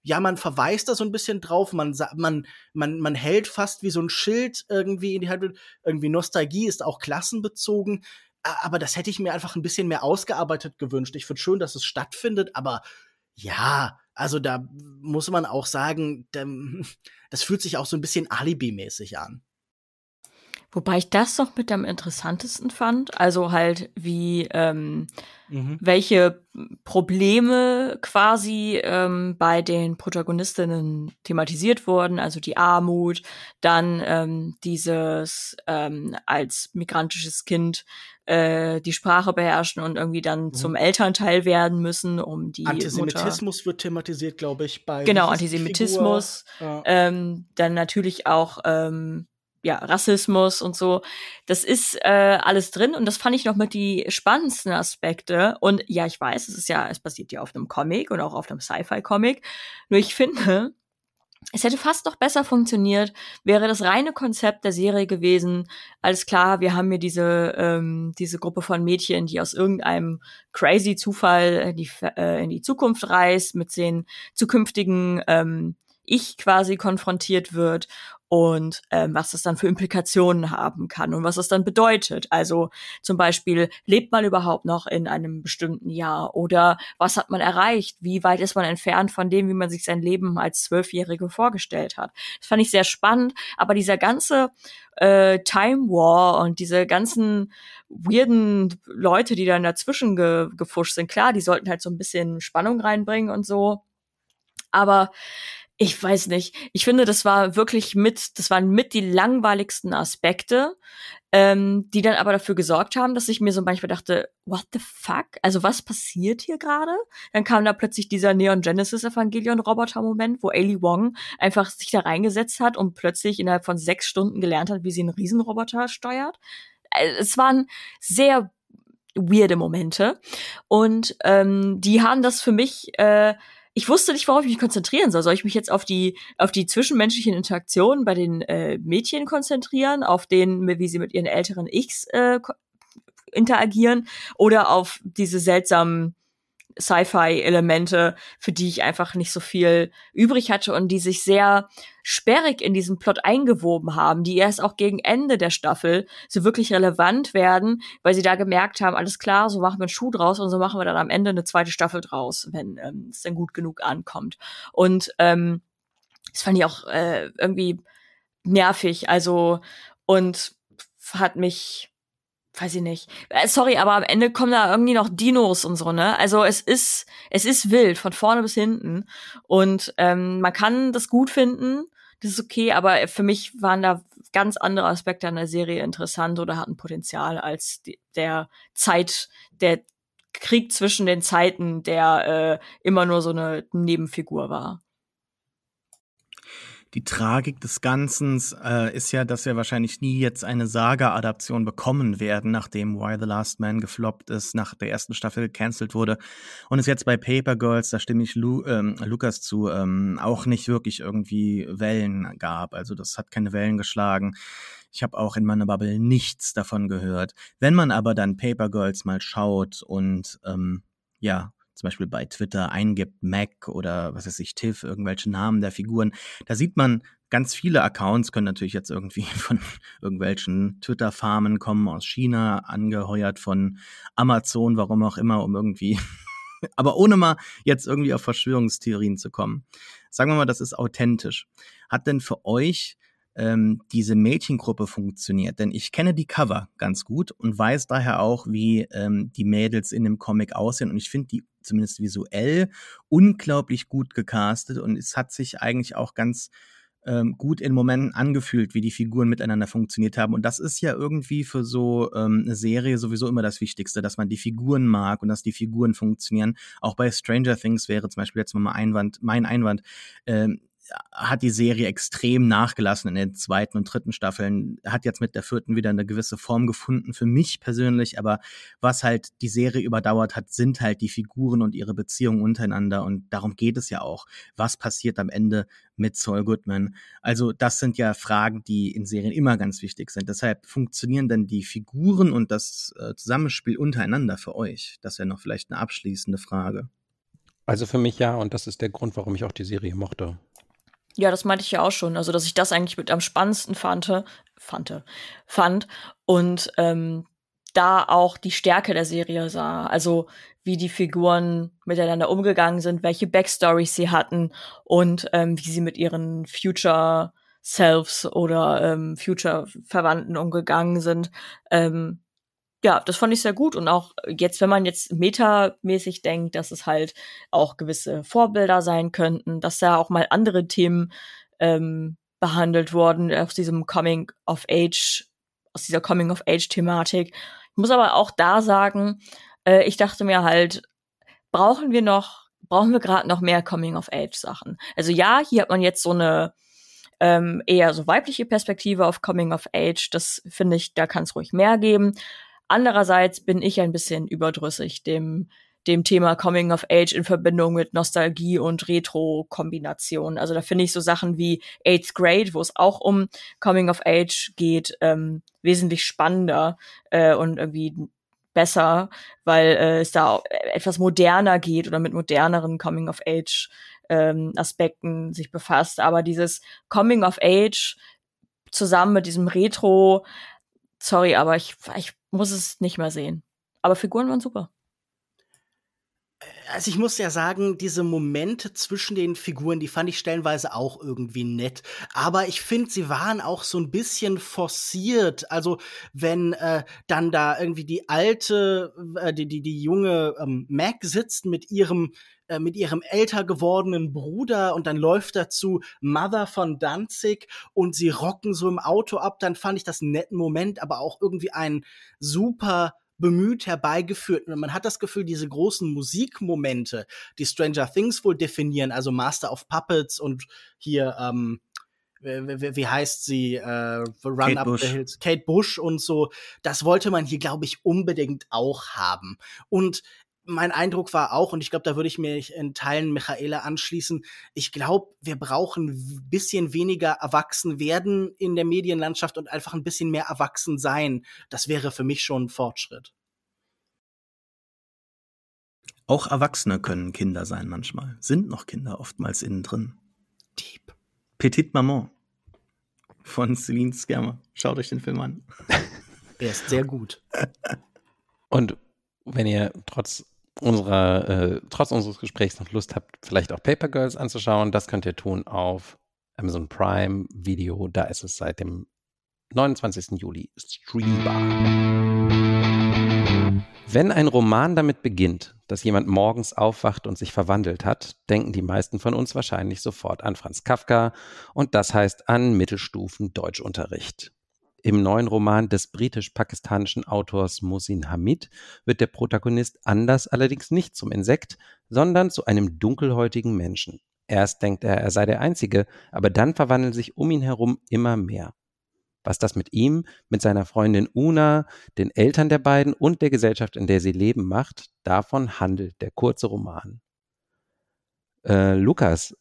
ja, man verweist da so ein bisschen drauf, man, man, man, man hält fast wie so ein Schild irgendwie in die Hand, irgendwie Nostalgie ist auch klassenbezogen. Aber das hätte ich mir einfach ein bisschen mehr ausgearbeitet gewünscht. Ich finde schön, dass es stattfindet, aber ja, also da muss man auch sagen, das fühlt sich auch so ein bisschen Alibi-mäßig an. Wobei ich das noch mit am interessantesten fand. Also halt, wie ähm, mhm. welche Probleme quasi ähm, bei den Protagonistinnen thematisiert wurden. Also die Armut, dann ähm, dieses ähm, als migrantisches Kind äh, die Sprache beherrschen und irgendwie dann mhm. zum Elternteil werden müssen, um die Antisemitismus Mutter wird thematisiert, glaube ich, bei genau Antisemitismus. Ja. Ähm, dann natürlich auch ähm, ja, Rassismus und so. Das ist äh, alles drin und das fand ich noch mit die spannendsten Aspekte. Und ja, ich weiß, es ist ja, es basiert ja auf einem Comic und auch auf einem Sci-Fi-Comic. Nur ich finde, es hätte fast noch besser funktioniert, wäre das reine Konzept der Serie gewesen. Alles klar, wir haben hier diese, ähm, diese Gruppe von Mädchen, die aus irgendeinem crazy Zufall in die, äh, in die Zukunft reist, mit den zukünftigen ähm, ich quasi konfrontiert wird und ähm, was das dann für Implikationen haben kann und was das dann bedeutet. Also zum Beispiel, lebt man überhaupt noch in einem bestimmten Jahr oder was hat man erreicht? Wie weit ist man entfernt von dem, wie man sich sein Leben als Zwölfjährige vorgestellt hat? Das fand ich sehr spannend, aber dieser ganze äh, Time War und diese ganzen weirden Leute, die dann dazwischen ge gefuscht sind, klar, die sollten halt so ein bisschen Spannung reinbringen und so. Aber ich weiß nicht. Ich finde, das war wirklich mit, das waren mit die langweiligsten Aspekte, ähm, die dann aber dafür gesorgt haben, dass ich mir so manchmal dachte, what the fuck? Also was passiert hier gerade? Dann kam da plötzlich dieser Neon Genesis Evangelion Roboter Moment, wo Ailey Wong einfach sich da reingesetzt hat und plötzlich innerhalb von sechs Stunden gelernt hat, wie sie einen Riesenroboter steuert. Äh, es waren sehr weirde Momente und ähm, die haben das für mich äh, ich wusste nicht, worauf ich mich konzentrieren soll. Soll ich mich jetzt auf die, auf die zwischenmenschlichen Interaktionen bei den äh, Mädchen konzentrieren, auf den, wie sie mit ihren älteren Ichs äh, interagieren oder auf diese seltsamen Sci-Fi-Elemente, für die ich einfach nicht so viel übrig hatte und die sich sehr sperrig in diesen Plot eingewoben haben, die erst auch gegen Ende der Staffel so wirklich relevant werden, weil sie da gemerkt haben, alles klar, so machen wir einen Schuh draus und so machen wir dann am Ende eine zweite Staffel draus, wenn ähm, es dann gut genug ankommt. Und ähm, das fand ich auch äh, irgendwie nervig, also und hat mich weiß ich nicht. Äh, sorry, aber am Ende kommen da irgendwie noch Dinos und so, ne? Also es ist, es ist wild, von vorne bis hinten. Und ähm, man kann das gut finden, das ist okay, aber für mich waren da ganz andere Aspekte an der Serie interessant oder hatten Potenzial als die, der Zeit, der Krieg zwischen den Zeiten, der äh, immer nur so eine Nebenfigur war die Tragik des Ganzen äh, ist ja, dass wir wahrscheinlich nie jetzt eine Saga-Adaption bekommen werden, nachdem Why the Last Man gefloppt ist, nach der ersten Staffel gecancelt wurde. Und es jetzt bei Paper Girls, da stimme ich Lu ähm, Lukas zu, ähm, auch nicht wirklich irgendwie Wellen gab. Also das hat keine Wellen geschlagen. Ich habe auch in meiner Bubble nichts davon gehört. Wenn man aber dann Paper Girls mal schaut und ähm, ja, zum Beispiel bei Twitter eingibt, Mac oder was weiß ich, Tiff, irgendwelche Namen der Figuren, da sieht man ganz viele Accounts können natürlich jetzt irgendwie von irgendwelchen Twitter-Farmen kommen aus China, angeheuert von Amazon, warum auch immer, um irgendwie, aber ohne mal jetzt irgendwie auf Verschwörungstheorien zu kommen. Sagen wir mal, das ist authentisch. Hat denn für euch ähm, diese Mädchengruppe funktioniert. Denn ich kenne die Cover ganz gut und weiß daher auch, wie ähm, die Mädels in dem Comic aussehen. Und ich finde die zumindest visuell unglaublich gut gecastet. Und es hat sich eigentlich auch ganz ähm, gut in Momenten angefühlt, wie die Figuren miteinander funktioniert haben. Und das ist ja irgendwie für so ähm, eine Serie sowieso immer das Wichtigste, dass man die Figuren mag und dass die Figuren funktionieren. Auch bei Stranger Things wäre zum Beispiel jetzt mal Einwand, mein Einwand, ähm, hat die Serie extrem nachgelassen in den zweiten und dritten Staffeln, hat jetzt mit der vierten wieder eine gewisse Form gefunden für mich persönlich, aber was halt die Serie überdauert hat, sind halt die Figuren und ihre Beziehungen untereinander und darum geht es ja auch. Was passiert am Ende mit Saul Goodman? Also das sind ja Fragen, die in Serien immer ganz wichtig sind. Deshalb funktionieren denn die Figuren und das äh, Zusammenspiel untereinander für euch? Das wäre noch vielleicht eine abschließende Frage. Also für mich ja, und das ist der Grund, warum ich auch die Serie mochte. Ja, das meinte ich ja auch schon. Also, dass ich das eigentlich mit am spannendsten fand, fand, fand und ähm, da auch die Stärke der Serie sah. Also wie die Figuren miteinander umgegangen sind, welche Backstories sie hatten und ähm, wie sie mit ihren Future Selves oder ähm, Future Verwandten umgegangen sind. Ähm, ja, das fand ich sehr gut. Und auch jetzt, wenn man jetzt metamäßig denkt, dass es halt auch gewisse Vorbilder sein könnten, dass da auch mal andere Themen ähm, behandelt wurden aus diesem Coming of Age, aus dieser Coming of Age Thematik. Ich muss aber auch da sagen, äh, ich dachte mir halt, brauchen wir noch, brauchen wir gerade noch mehr Coming of Age Sachen? Also ja, hier hat man jetzt so eine ähm, eher so weibliche Perspektive auf Coming of Age. Das finde ich, da kann es ruhig mehr geben. Andererseits bin ich ein bisschen überdrüssig dem dem Thema Coming of Age in Verbindung mit Nostalgie und Retro-Kombination. Also da finde ich so Sachen wie Eighth Grade, wo es auch um Coming of Age geht, ähm, wesentlich spannender äh, und irgendwie besser, weil äh, es da etwas moderner geht oder mit moderneren Coming of Age ähm, Aspekten sich befasst. Aber dieses Coming of Age zusammen mit diesem Retro, sorry, aber ich, ich muss es nicht mehr sehen. Aber Figuren waren super. Also ich muss ja sagen, diese Momente zwischen den Figuren, die fand ich stellenweise auch irgendwie nett. Aber ich finde, sie waren auch so ein bisschen forciert. Also wenn äh, dann da irgendwie die alte, äh, die, die, die junge ähm, Mac sitzt mit ihrem äh, mit ihrem älter gewordenen Bruder und dann läuft dazu Mother von Danzig und sie rocken so im Auto ab, dann fand ich das einen netten Moment, aber auch irgendwie ein super bemüht herbeigeführt. Und man hat das Gefühl, diese großen Musikmomente, die Stranger Things wohl definieren, also Master of Puppets und hier, ähm, wie, wie heißt sie, äh, Run Kate Up Bush. the Hills, Kate Bush und so, das wollte man hier, glaube ich, unbedingt auch haben. Und mein Eindruck war auch, und ich glaube, da würde ich mich in Teilen Michaela anschließen, ich glaube, wir brauchen ein bisschen weniger erwachsen werden in der Medienlandschaft und einfach ein bisschen mehr erwachsen sein. Das wäre für mich schon ein Fortschritt. Auch Erwachsene können Kinder sein manchmal, sind noch Kinder oftmals innen drin. Deep. Petite Maman von Celine Skermer. Schaut euch den Film an. Er ist sehr gut. Und wenn ihr trotz unserer, äh, trotz unseres Gesprächs noch Lust habt, vielleicht auch Paper Girls anzuschauen, das könnt ihr tun auf Amazon Prime Video. Da ist es seit dem 29. Juli streambar. Wenn ein Roman damit beginnt, dass jemand morgens aufwacht und sich verwandelt hat, denken die meisten von uns wahrscheinlich sofort an Franz Kafka und das heißt an Mittelstufen Deutschunterricht. Im neuen Roman des britisch-pakistanischen Autors Musin Hamid wird der Protagonist anders allerdings nicht zum Insekt, sondern zu einem dunkelhäutigen Menschen. Erst denkt er, er sei der Einzige, aber dann verwandeln sich um ihn herum immer mehr. Was das mit ihm, mit seiner Freundin Una, den Eltern der beiden und der Gesellschaft, in der sie leben, macht, davon handelt der kurze Roman. Äh, Lukas,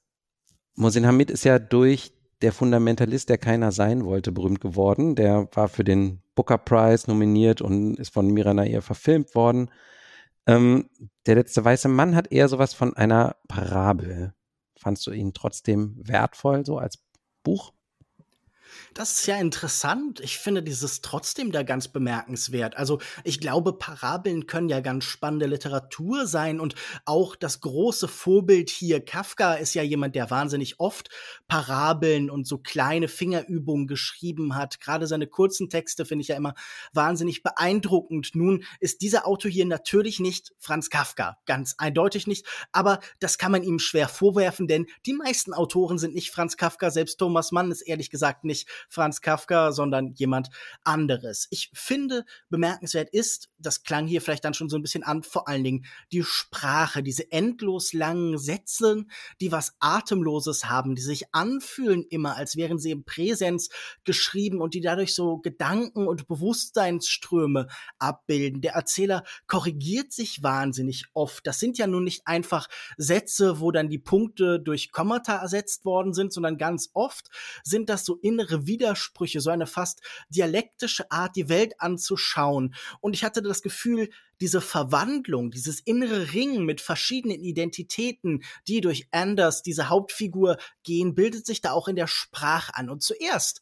Musin Hamid ist ja durch der Fundamentalist, der keiner sein wollte, berühmt geworden. Der war für den Booker Prize nominiert und ist von Mira Nair verfilmt worden. Ähm, der letzte weiße Mann hat eher sowas von einer Parabel. Fandst du ihn trotzdem wertvoll, so als Buch? Das ist ja interessant. Ich finde dieses trotzdem da ganz bemerkenswert. Also ich glaube, Parabeln können ja ganz spannende Literatur sein und auch das große Vorbild hier, Kafka, ist ja jemand, der wahnsinnig oft Parabeln und so kleine Fingerübungen geschrieben hat. Gerade seine kurzen Texte finde ich ja immer wahnsinnig beeindruckend. Nun ist dieser Autor hier natürlich nicht Franz Kafka, ganz eindeutig nicht, aber das kann man ihm schwer vorwerfen, denn die meisten Autoren sind nicht Franz Kafka, selbst Thomas Mann ist ehrlich gesagt nicht Franz Kafka, sondern jemand anderes. Ich finde, bemerkenswert ist, das klang hier vielleicht dann schon so ein bisschen an, vor allen Dingen die Sprache, diese endlos langen Sätze, die was Atemloses haben, die sich anfühlen immer, als wären sie im Präsens geschrieben und die dadurch so Gedanken und Bewusstseinsströme abbilden. Der Erzähler korrigiert sich wahnsinnig oft. Das sind ja nun nicht einfach Sätze, wo dann die Punkte durch Kommata ersetzt worden sind, sondern ganz oft sind das so innere Widersprüche, so eine fast dialektische Art, die Welt anzuschauen. Und ich hatte das Gefühl, diese Verwandlung, dieses innere Ringen mit verschiedenen Identitäten, die durch Anders, diese Hauptfigur, gehen, bildet sich da auch in der Sprache an. Und zuerst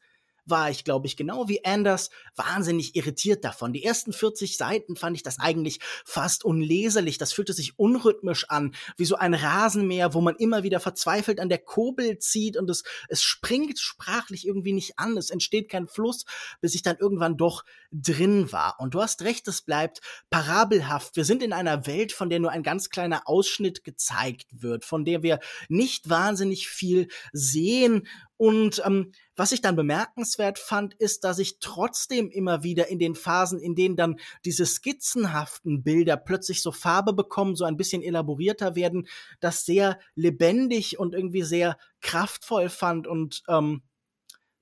war ich, glaube ich, genau wie Anders wahnsinnig irritiert davon. Die ersten 40 Seiten fand ich das eigentlich fast unleserlich. Das fühlte sich unrhythmisch an, wie so ein Rasenmäher, wo man immer wieder verzweifelt an der Kurbel zieht und es, es springt sprachlich irgendwie nicht an. Es entsteht kein Fluss, bis ich dann irgendwann doch drin war. Und du hast recht, es bleibt parabelhaft. Wir sind in einer Welt, von der nur ein ganz kleiner Ausschnitt gezeigt wird, von der wir nicht wahnsinnig viel sehen und ähm, was ich dann bemerkenswert fand, ist, dass ich trotzdem immer wieder in den Phasen, in denen dann diese skizzenhaften Bilder plötzlich so Farbe bekommen, so ein bisschen elaborierter werden, das sehr lebendig und irgendwie sehr kraftvoll fand. Und ähm,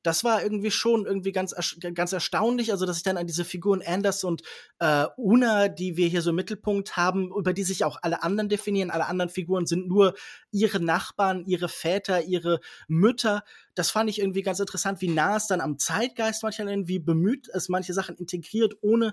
das war irgendwie schon irgendwie ganz, ganz erstaunlich, also dass ich dann an diese Figuren Anders und äh, Una, die wir hier so im Mittelpunkt haben, über die sich auch alle anderen definieren, alle anderen Figuren sind nur ihre Nachbarn, ihre Väter, ihre Mütter. Das fand ich irgendwie ganz interessant, wie nah es dann am Zeitgeist manchmal, wie bemüht es manche Sachen integriert, ohne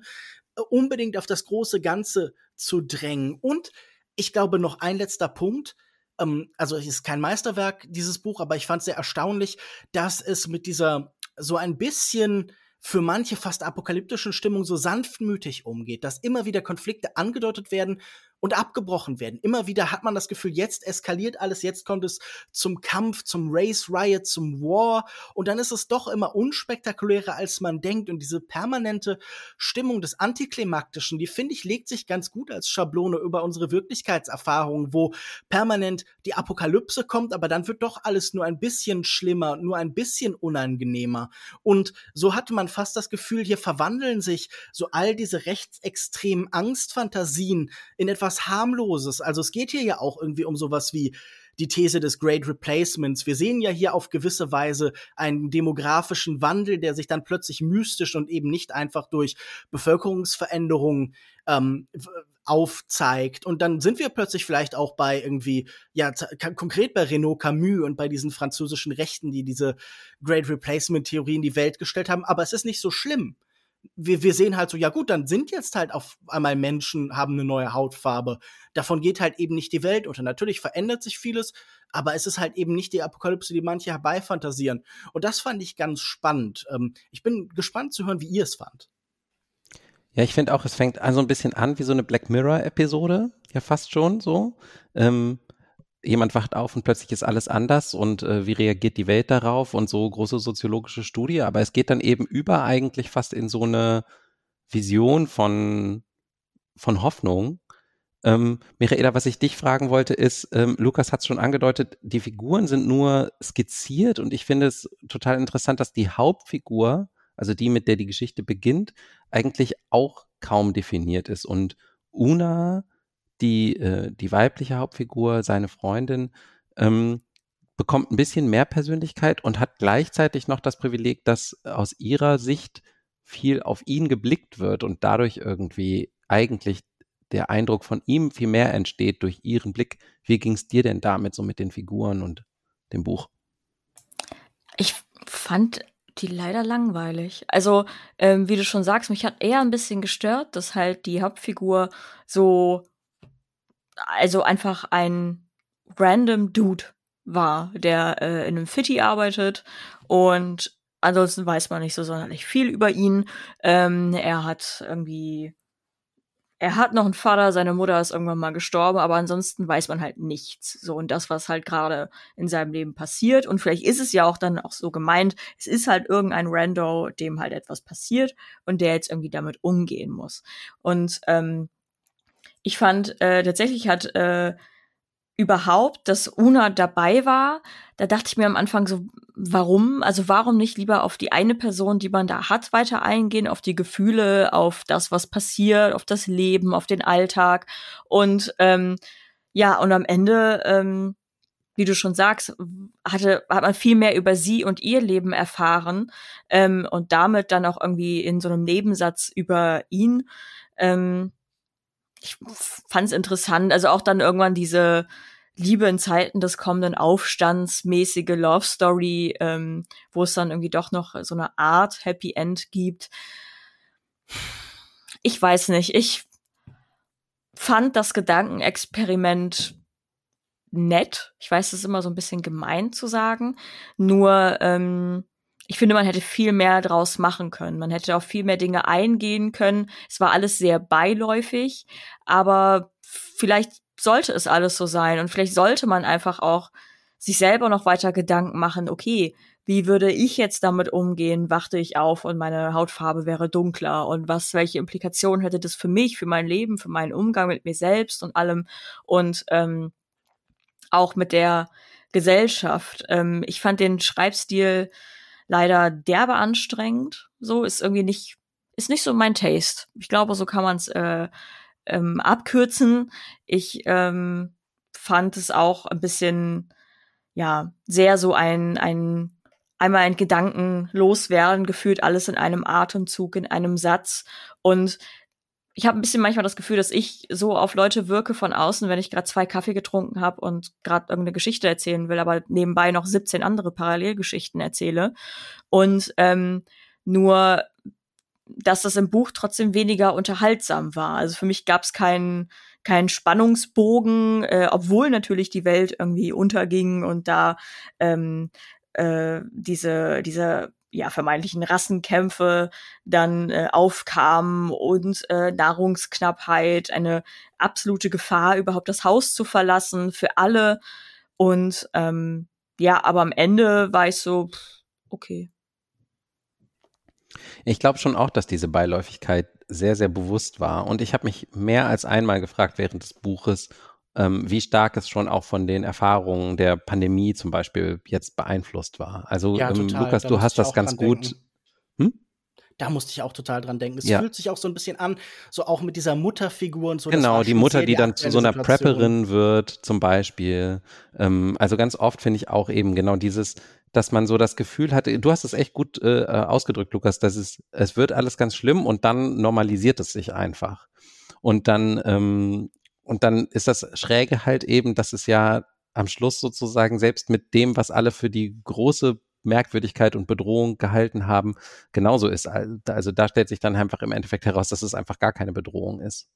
äh, unbedingt auf das große Ganze zu drängen. Und ich glaube, noch ein letzter Punkt ähm, also es ist kein Meisterwerk, dieses Buch, aber ich fand es sehr erstaunlich, dass es mit dieser so ein bisschen für manche fast apokalyptischen Stimmung so sanftmütig umgeht, dass immer wieder Konflikte angedeutet werden und abgebrochen werden. Immer wieder hat man das Gefühl, jetzt eskaliert alles, jetzt kommt es zum Kampf, zum Race Riot, zum War. Und dann ist es doch immer unspektakulärer, als man denkt. Und diese permanente Stimmung des Antiklimaktischen, die finde ich, legt sich ganz gut als Schablone über unsere Wirklichkeitserfahrungen, wo permanent die Apokalypse kommt, aber dann wird doch alles nur ein bisschen schlimmer, nur ein bisschen unangenehmer. Und so hatte man fast das Gefühl, hier verwandeln sich so all diese rechtsextremen Angstfantasien in etwas was harmloses. Also es geht hier ja auch irgendwie um sowas wie die These des Great Replacements. Wir sehen ja hier auf gewisse Weise einen demografischen Wandel, der sich dann plötzlich mystisch und eben nicht einfach durch Bevölkerungsveränderungen ähm, aufzeigt. Und dann sind wir plötzlich vielleicht auch bei irgendwie, ja, konkret bei Renaud Camus und bei diesen französischen Rechten, die diese Great Replacement-Theorie in die Welt gestellt haben. Aber es ist nicht so schlimm wir, wir sehen halt so, ja gut, dann sind jetzt halt auf einmal Menschen, haben eine neue Hautfarbe. Davon geht halt eben nicht die Welt unter. Natürlich verändert sich vieles, aber es ist halt eben nicht die Apokalypse, die manche herbeifantasieren. Und das fand ich ganz spannend. Ähm, ich bin gespannt zu hören, wie ihr es fand. Ja, ich finde auch, es fängt an so ein bisschen an wie so eine Black Mirror-Episode, ja fast schon so. Ähm, jemand wacht auf und plötzlich ist alles anders und äh, wie reagiert die Welt darauf und so große soziologische Studie, aber es geht dann eben über eigentlich fast in so eine Vision von, von Hoffnung. Ähm, Michaela, was ich dich fragen wollte, ist, ähm, Lukas hat es schon angedeutet, die Figuren sind nur skizziert und ich finde es total interessant, dass die Hauptfigur, also die, mit der die Geschichte beginnt, eigentlich auch kaum definiert ist. Und Una die, äh, die weibliche Hauptfigur, seine Freundin, ähm, bekommt ein bisschen mehr Persönlichkeit und hat gleichzeitig noch das Privileg, dass aus ihrer Sicht viel auf ihn geblickt wird und dadurch irgendwie eigentlich der Eindruck von ihm viel mehr entsteht durch ihren Blick. Wie ging es dir denn damit so mit den Figuren und dem Buch? Ich fand die leider langweilig. Also, ähm, wie du schon sagst, mich hat eher ein bisschen gestört, dass halt die Hauptfigur so also einfach ein random Dude war, der äh, in einem Fitti arbeitet und ansonsten weiß man nicht so sonderlich viel über ihn. Ähm, er hat irgendwie er hat noch einen Vater, seine Mutter ist irgendwann mal gestorben, aber ansonsten weiß man halt nichts. So und das, was halt gerade in seinem Leben passiert. Und vielleicht ist es ja auch dann auch so gemeint, es ist halt irgendein Rando, dem halt etwas passiert und der jetzt irgendwie damit umgehen muss. Und ähm, ich fand äh, tatsächlich hat äh, überhaupt, dass Una dabei war, da dachte ich mir am Anfang so, warum? Also warum nicht lieber auf die eine Person, die man da hat, weiter eingehen, auf die Gefühle, auf das, was passiert, auf das Leben, auf den Alltag. Und ähm, ja, und am Ende, ähm, wie du schon sagst, hatte, hat man viel mehr über sie und ihr Leben erfahren ähm, und damit dann auch irgendwie in so einem Nebensatz über ihn. Ähm, ich fand es interessant. Also auch dann irgendwann diese Liebe in Zeiten des kommenden Aufstands mäßige Love Story, ähm, wo es dann irgendwie doch noch so eine Art Happy End gibt. Ich weiß nicht. Ich fand das Gedankenexperiment nett. Ich weiß, es ist immer so ein bisschen gemein zu sagen. Nur ähm, ich finde, man hätte viel mehr draus machen können. Man hätte auf viel mehr Dinge eingehen können. Es war alles sehr beiläufig, aber vielleicht sollte es alles so sein und vielleicht sollte man einfach auch sich selber noch weiter Gedanken machen, okay, wie würde ich jetzt damit umgehen, wachte ich auf und meine Hautfarbe wäre dunkler und was, welche Implikationen hätte das für mich, für mein Leben, für meinen Umgang mit mir selbst und allem und ähm, auch mit der Gesellschaft. Ähm, ich fand den Schreibstil leider derbe anstrengend. So ist irgendwie nicht, ist nicht so mein Taste. Ich glaube, so kann man es äh, ähm, abkürzen. Ich ähm, fand es auch ein bisschen, ja, sehr so ein, ein einmal ein Gedanken loswerden, gefühlt alles in einem Atemzug, in einem Satz. Und ich habe ein bisschen manchmal das Gefühl, dass ich so auf Leute wirke von außen, wenn ich gerade zwei Kaffee getrunken habe und gerade irgendeine Geschichte erzählen will, aber nebenbei noch 17 andere Parallelgeschichten erzähle. Und ähm, nur, dass das im Buch trotzdem weniger unterhaltsam war. Also für mich gab es keinen keinen Spannungsbogen, äh, obwohl natürlich die Welt irgendwie unterging und da ähm, äh, diese diese ja, vermeintlichen Rassenkämpfe dann äh, aufkamen und äh, Nahrungsknappheit, eine absolute Gefahr, überhaupt das Haus zu verlassen für alle. Und ähm, ja, aber am Ende war ich so, okay. Ich glaube schon auch, dass diese Beiläufigkeit sehr, sehr bewusst war. Und ich habe mich mehr als einmal gefragt während des Buches, ähm, wie stark es schon auch von den Erfahrungen der Pandemie zum Beispiel jetzt beeinflusst war. Also ja, ähm, Lukas, da du hast das ganz gut. Hm? Da musste ich auch total dran denken. Es ja. fühlt sich auch so ein bisschen an, so auch mit dieser Mutterfigur und so. Genau, die Mutter, die, die dann zu so einer Situation. Prepperin wird, zum Beispiel. Ähm, also ganz oft finde ich auch eben genau dieses, dass man so das Gefühl hatte, du hast es echt gut äh, ausgedrückt, Lukas, dass es, es wird alles ganz schlimm und dann normalisiert es sich einfach. Und dann ähm, und dann ist das Schräge halt eben, dass es ja am Schluss sozusagen selbst mit dem, was alle für die große Merkwürdigkeit und Bedrohung gehalten haben, genauso ist. Also da stellt sich dann einfach im Endeffekt heraus, dass es einfach gar keine Bedrohung ist.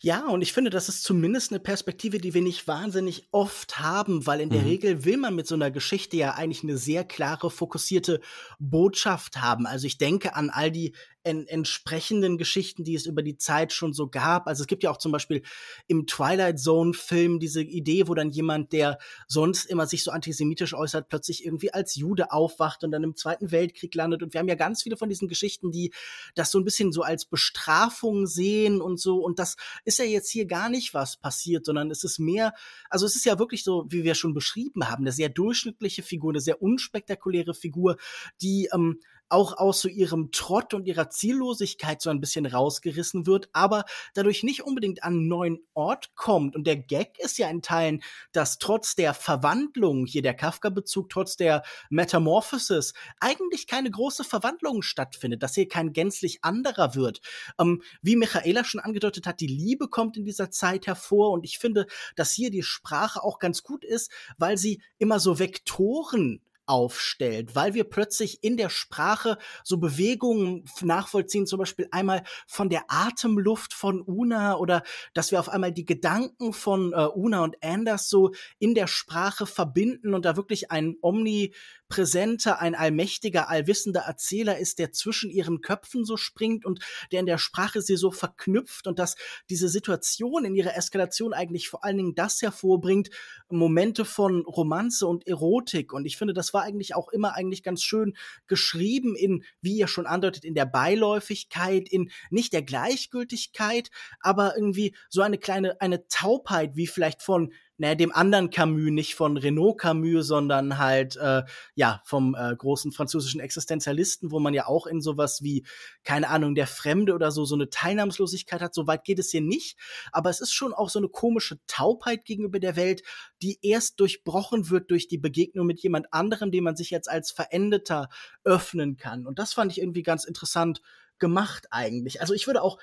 Ja, und ich finde, das ist zumindest eine Perspektive, die wir nicht wahnsinnig oft haben, weil in der mhm. Regel will man mit so einer Geschichte ja eigentlich eine sehr klare, fokussierte Botschaft haben. Also ich denke an all die en entsprechenden Geschichten, die es über die Zeit schon so gab. Also es gibt ja auch zum Beispiel im Twilight Zone Film diese Idee, wo dann jemand, der sonst immer sich so antisemitisch äußert, plötzlich irgendwie als Jude aufwacht und dann im Zweiten Weltkrieg landet. Und wir haben ja ganz viele von diesen Geschichten, die das so ein bisschen so als Bestrafung sehen und so. Und das ist ja jetzt hier gar nicht was passiert, sondern es ist mehr, also es ist ja wirklich so, wie wir schon beschrieben haben, eine sehr durchschnittliche Figur, eine sehr unspektakuläre Figur, die ähm, auch aus so ihrem Trott und ihrer Ziellosigkeit so ein bisschen rausgerissen wird, aber dadurch nicht unbedingt an einen neuen Ort kommt. Und der Gag ist ja in Teilen, dass trotz der Verwandlung, hier der Kafka-Bezug, trotz der Metamorphosis, eigentlich keine große Verwandlung stattfindet, dass hier kein gänzlich anderer wird. Ähm, wie Michaela schon angedeutet hat, die Liebe kommt in dieser Zeit hervor und ich finde, dass hier die Sprache auch ganz gut ist, weil sie immer so Vektoren aufstellt, weil wir plötzlich in der Sprache so Bewegungen nachvollziehen, zum Beispiel einmal von der Atemluft von Una oder dass wir auf einmal die Gedanken von äh, Una und Anders so in der Sprache verbinden und da wirklich ein Omni präsenter, ein allmächtiger, allwissender Erzähler ist, der zwischen ihren Köpfen so springt und der in der Sprache sie so verknüpft und dass diese Situation in ihrer Eskalation eigentlich vor allen Dingen das hervorbringt, Momente von Romanze und Erotik. Und ich finde, das war eigentlich auch immer eigentlich ganz schön geschrieben in, wie ihr schon andeutet, in der Beiläufigkeit, in nicht der Gleichgültigkeit, aber irgendwie so eine kleine, eine Taubheit, wie vielleicht von naja, dem anderen Camus, nicht von Renaud Camus, sondern halt, äh, ja, vom äh, großen französischen Existenzialisten, wo man ja auch in sowas wie, keine Ahnung, der Fremde oder so, so eine Teilnahmslosigkeit hat. So weit geht es hier nicht. Aber es ist schon auch so eine komische Taubheit gegenüber der Welt, die erst durchbrochen wird durch die Begegnung mit jemand anderem, dem man sich jetzt als Verendeter öffnen kann. Und das fand ich irgendwie ganz interessant gemacht eigentlich. Also ich würde auch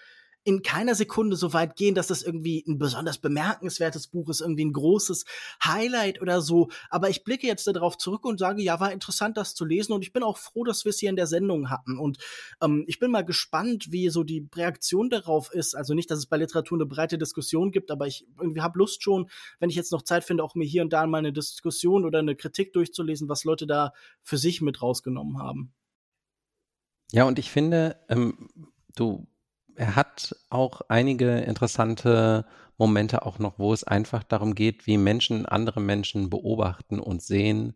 in keiner Sekunde so weit gehen, dass das irgendwie ein besonders bemerkenswertes Buch ist, irgendwie ein großes Highlight oder so. Aber ich blicke jetzt darauf zurück und sage, ja, war interessant, das zu lesen. Und ich bin auch froh, dass wir es hier in der Sendung hatten. Und ähm, ich bin mal gespannt, wie so die Reaktion darauf ist. Also nicht, dass es bei Literatur eine breite Diskussion gibt, aber ich irgendwie habe Lust schon, wenn ich jetzt noch Zeit finde, auch mir hier und da mal eine Diskussion oder eine Kritik durchzulesen, was Leute da für sich mit rausgenommen haben. Ja, und ich finde, ähm, du er hat auch einige interessante Momente auch noch, wo es einfach darum geht, wie Menschen andere Menschen beobachten und sehen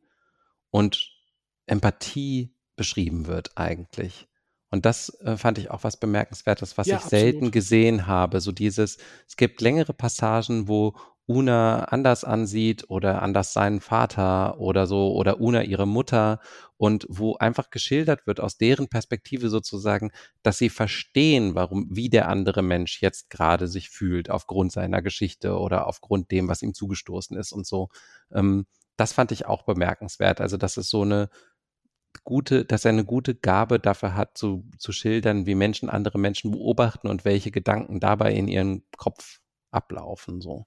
und Empathie beschrieben wird eigentlich. Und das äh, fand ich auch was Bemerkenswertes, was ja, ich absolut. selten gesehen habe. So dieses, es gibt längere Passagen, wo Una anders ansieht oder anders seinen Vater oder so oder Una ihre Mutter und wo einfach geschildert wird aus deren Perspektive sozusagen, dass sie verstehen, warum, wie der andere Mensch jetzt gerade sich fühlt aufgrund seiner Geschichte oder aufgrund dem, was ihm zugestoßen ist und so. Ähm, das fand ich auch bemerkenswert. Also, dass es so eine gute, dass er eine gute Gabe dafür hat, zu, zu schildern, wie Menschen andere Menschen beobachten und welche Gedanken dabei in ihren Kopf ablaufen, so.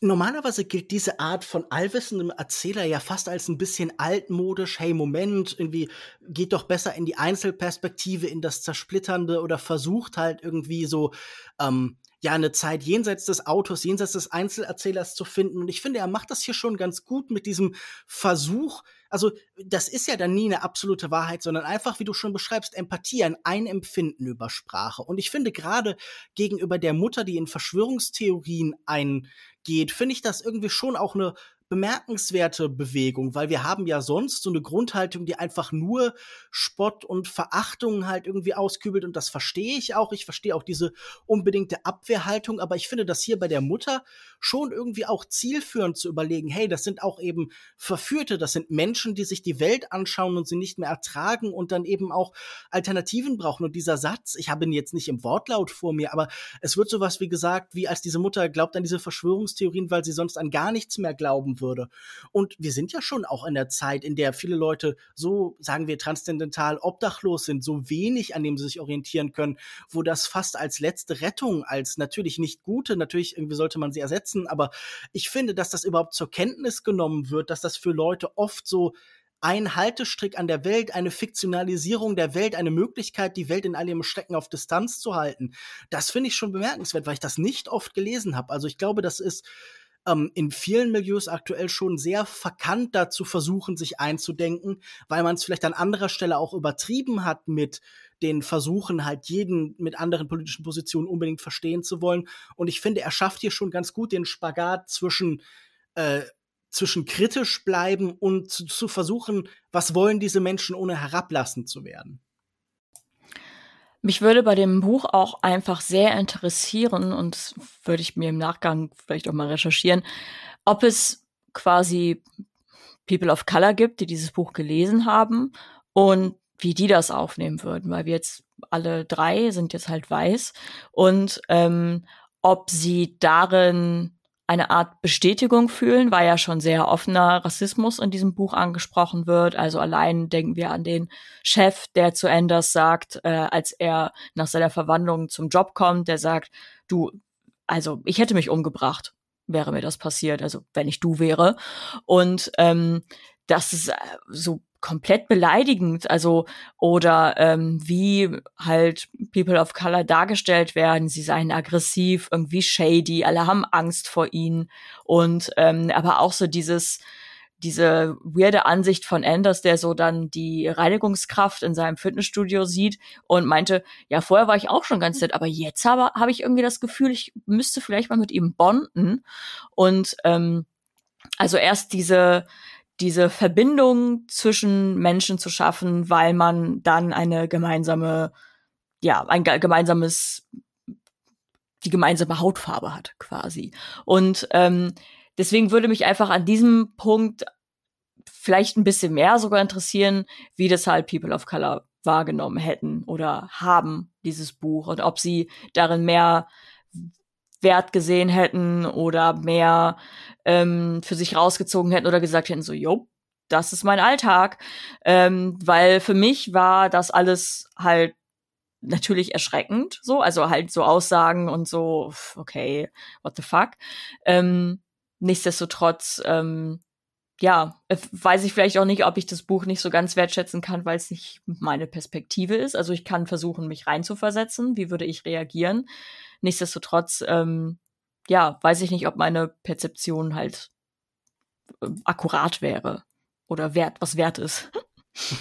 Normalerweise gilt diese Art von allwissendem Erzähler ja fast als ein bisschen altmodisch. Hey, Moment, irgendwie geht doch besser in die Einzelperspektive, in das Zersplitternde oder versucht halt irgendwie so, ähm, ja, eine Zeit jenseits des Autors, jenseits des Einzelerzählers zu finden. Und ich finde, er macht das hier schon ganz gut mit diesem Versuch, also das ist ja dann nie eine absolute Wahrheit, sondern einfach, wie du schon beschreibst, Empathie, ein Einempfinden über Sprache. Und ich finde gerade gegenüber der Mutter, die in Verschwörungstheorien eingeht, finde ich das irgendwie schon auch eine bemerkenswerte Bewegung, weil wir haben ja sonst so eine Grundhaltung, die einfach nur Spott und Verachtung halt irgendwie auskübelt und das verstehe ich auch. Ich verstehe auch diese unbedingte Abwehrhaltung, aber ich finde das hier bei der Mutter schon irgendwie auch zielführend zu überlegen, hey, das sind auch eben Verführte, das sind Menschen, die sich die Welt anschauen und sie nicht mehr ertragen und dann eben auch Alternativen brauchen. Und dieser Satz, ich habe ihn jetzt nicht im Wortlaut vor mir, aber es wird sowas wie gesagt, wie als diese Mutter glaubt an diese Verschwörungstheorien, weil sie sonst an gar nichts mehr glauben würde. Und wir sind ja schon auch in der Zeit, in der viele Leute so, sagen wir, transzendental obdachlos sind, so wenig, an dem sie sich orientieren können, wo das fast als letzte Rettung, als natürlich nicht gute, natürlich irgendwie sollte man sie ersetzen, aber ich finde, dass das überhaupt zur Kenntnis genommen wird, dass das für Leute oft so ein Haltestrick an der Welt, eine Fiktionalisierung der Welt, eine Möglichkeit, die Welt in all ihrem Schrecken auf Distanz zu halten. Das finde ich schon bemerkenswert, weil ich das nicht oft gelesen habe. Also ich glaube, das ist ähm, in vielen Milieus aktuell schon sehr verkannt dazu versuchen, sich einzudenken, weil man es vielleicht an anderer Stelle auch übertrieben hat mit den Versuchen, halt jeden mit anderen politischen Positionen unbedingt verstehen zu wollen. Und ich finde, er schafft hier schon ganz gut den Spagat zwischen äh, zwischen kritisch bleiben und zu, zu versuchen, was wollen diese Menschen, ohne herablassend zu werden. Mich würde bei dem Buch auch einfach sehr interessieren und würde ich mir im Nachgang vielleicht auch mal recherchieren, ob es quasi People of Color gibt, die dieses Buch gelesen haben und wie die das aufnehmen würden, weil wir jetzt alle drei sind jetzt halt weiß und ähm, ob sie darin eine Art Bestätigung fühlen, weil ja schon sehr offener Rassismus in diesem Buch angesprochen wird. Also allein denken wir an den Chef, der zu Anders sagt, äh, als er nach seiner Verwandlung zum Job kommt, der sagt, du, also ich hätte mich umgebracht, wäre mir das passiert, also wenn ich du wäre. Und ähm, das ist äh, so komplett beleidigend, also oder ähm, wie halt People of Color dargestellt werden, sie seien aggressiv, irgendwie shady, alle haben Angst vor ihnen. Und ähm, aber auch so dieses diese weirde Ansicht von Anders, der so dann die Reinigungskraft in seinem Fitnessstudio sieht und meinte, ja, vorher war ich auch schon ganz nett, aber jetzt habe hab ich irgendwie das Gefühl, ich müsste vielleicht mal mit ihm bonden. Und ähm, also erst diese, diese Verbindung zwischen Menschen zu schaffen, weil man dann eine gemeinsame, ja, ein gemeinsames, die gemeinsame Hautfarbe hat, quasi. Und ähm, deswegen würde mich einfach an diesem Punkt vielleicht ein bisschen mehr sogar interessieren, wie das halt People of Color wahrgenommen hätten oder haben, dieses Buch, und ob sie darin mehr Wert gesehen hätten oder mehr ähm, für sich rausgezogen hätten oder gesagt hätten, so, jo, das ist mein Alltag. Ähm, weil für mich war das alles halt natürlich erschreckend, so, also halt so Aussagen und so, okay, what the fuck. Ähm, nichtsdestotrotz, ähm, ja, äh, weiß ich vielleicht auch nicht, ob ich das Buch nicht so ganz wertschätzen kann, weil es nicht meine Perspektive ist. Also ich kann versuchen, mich reinzuversetzen. Wie würde ich reagieren? Nichtsdestotrotz, ähm, ja, weiß ich nicht, ob meine Perzeption halt äh, akkurat wäre oder wert, was wert ist.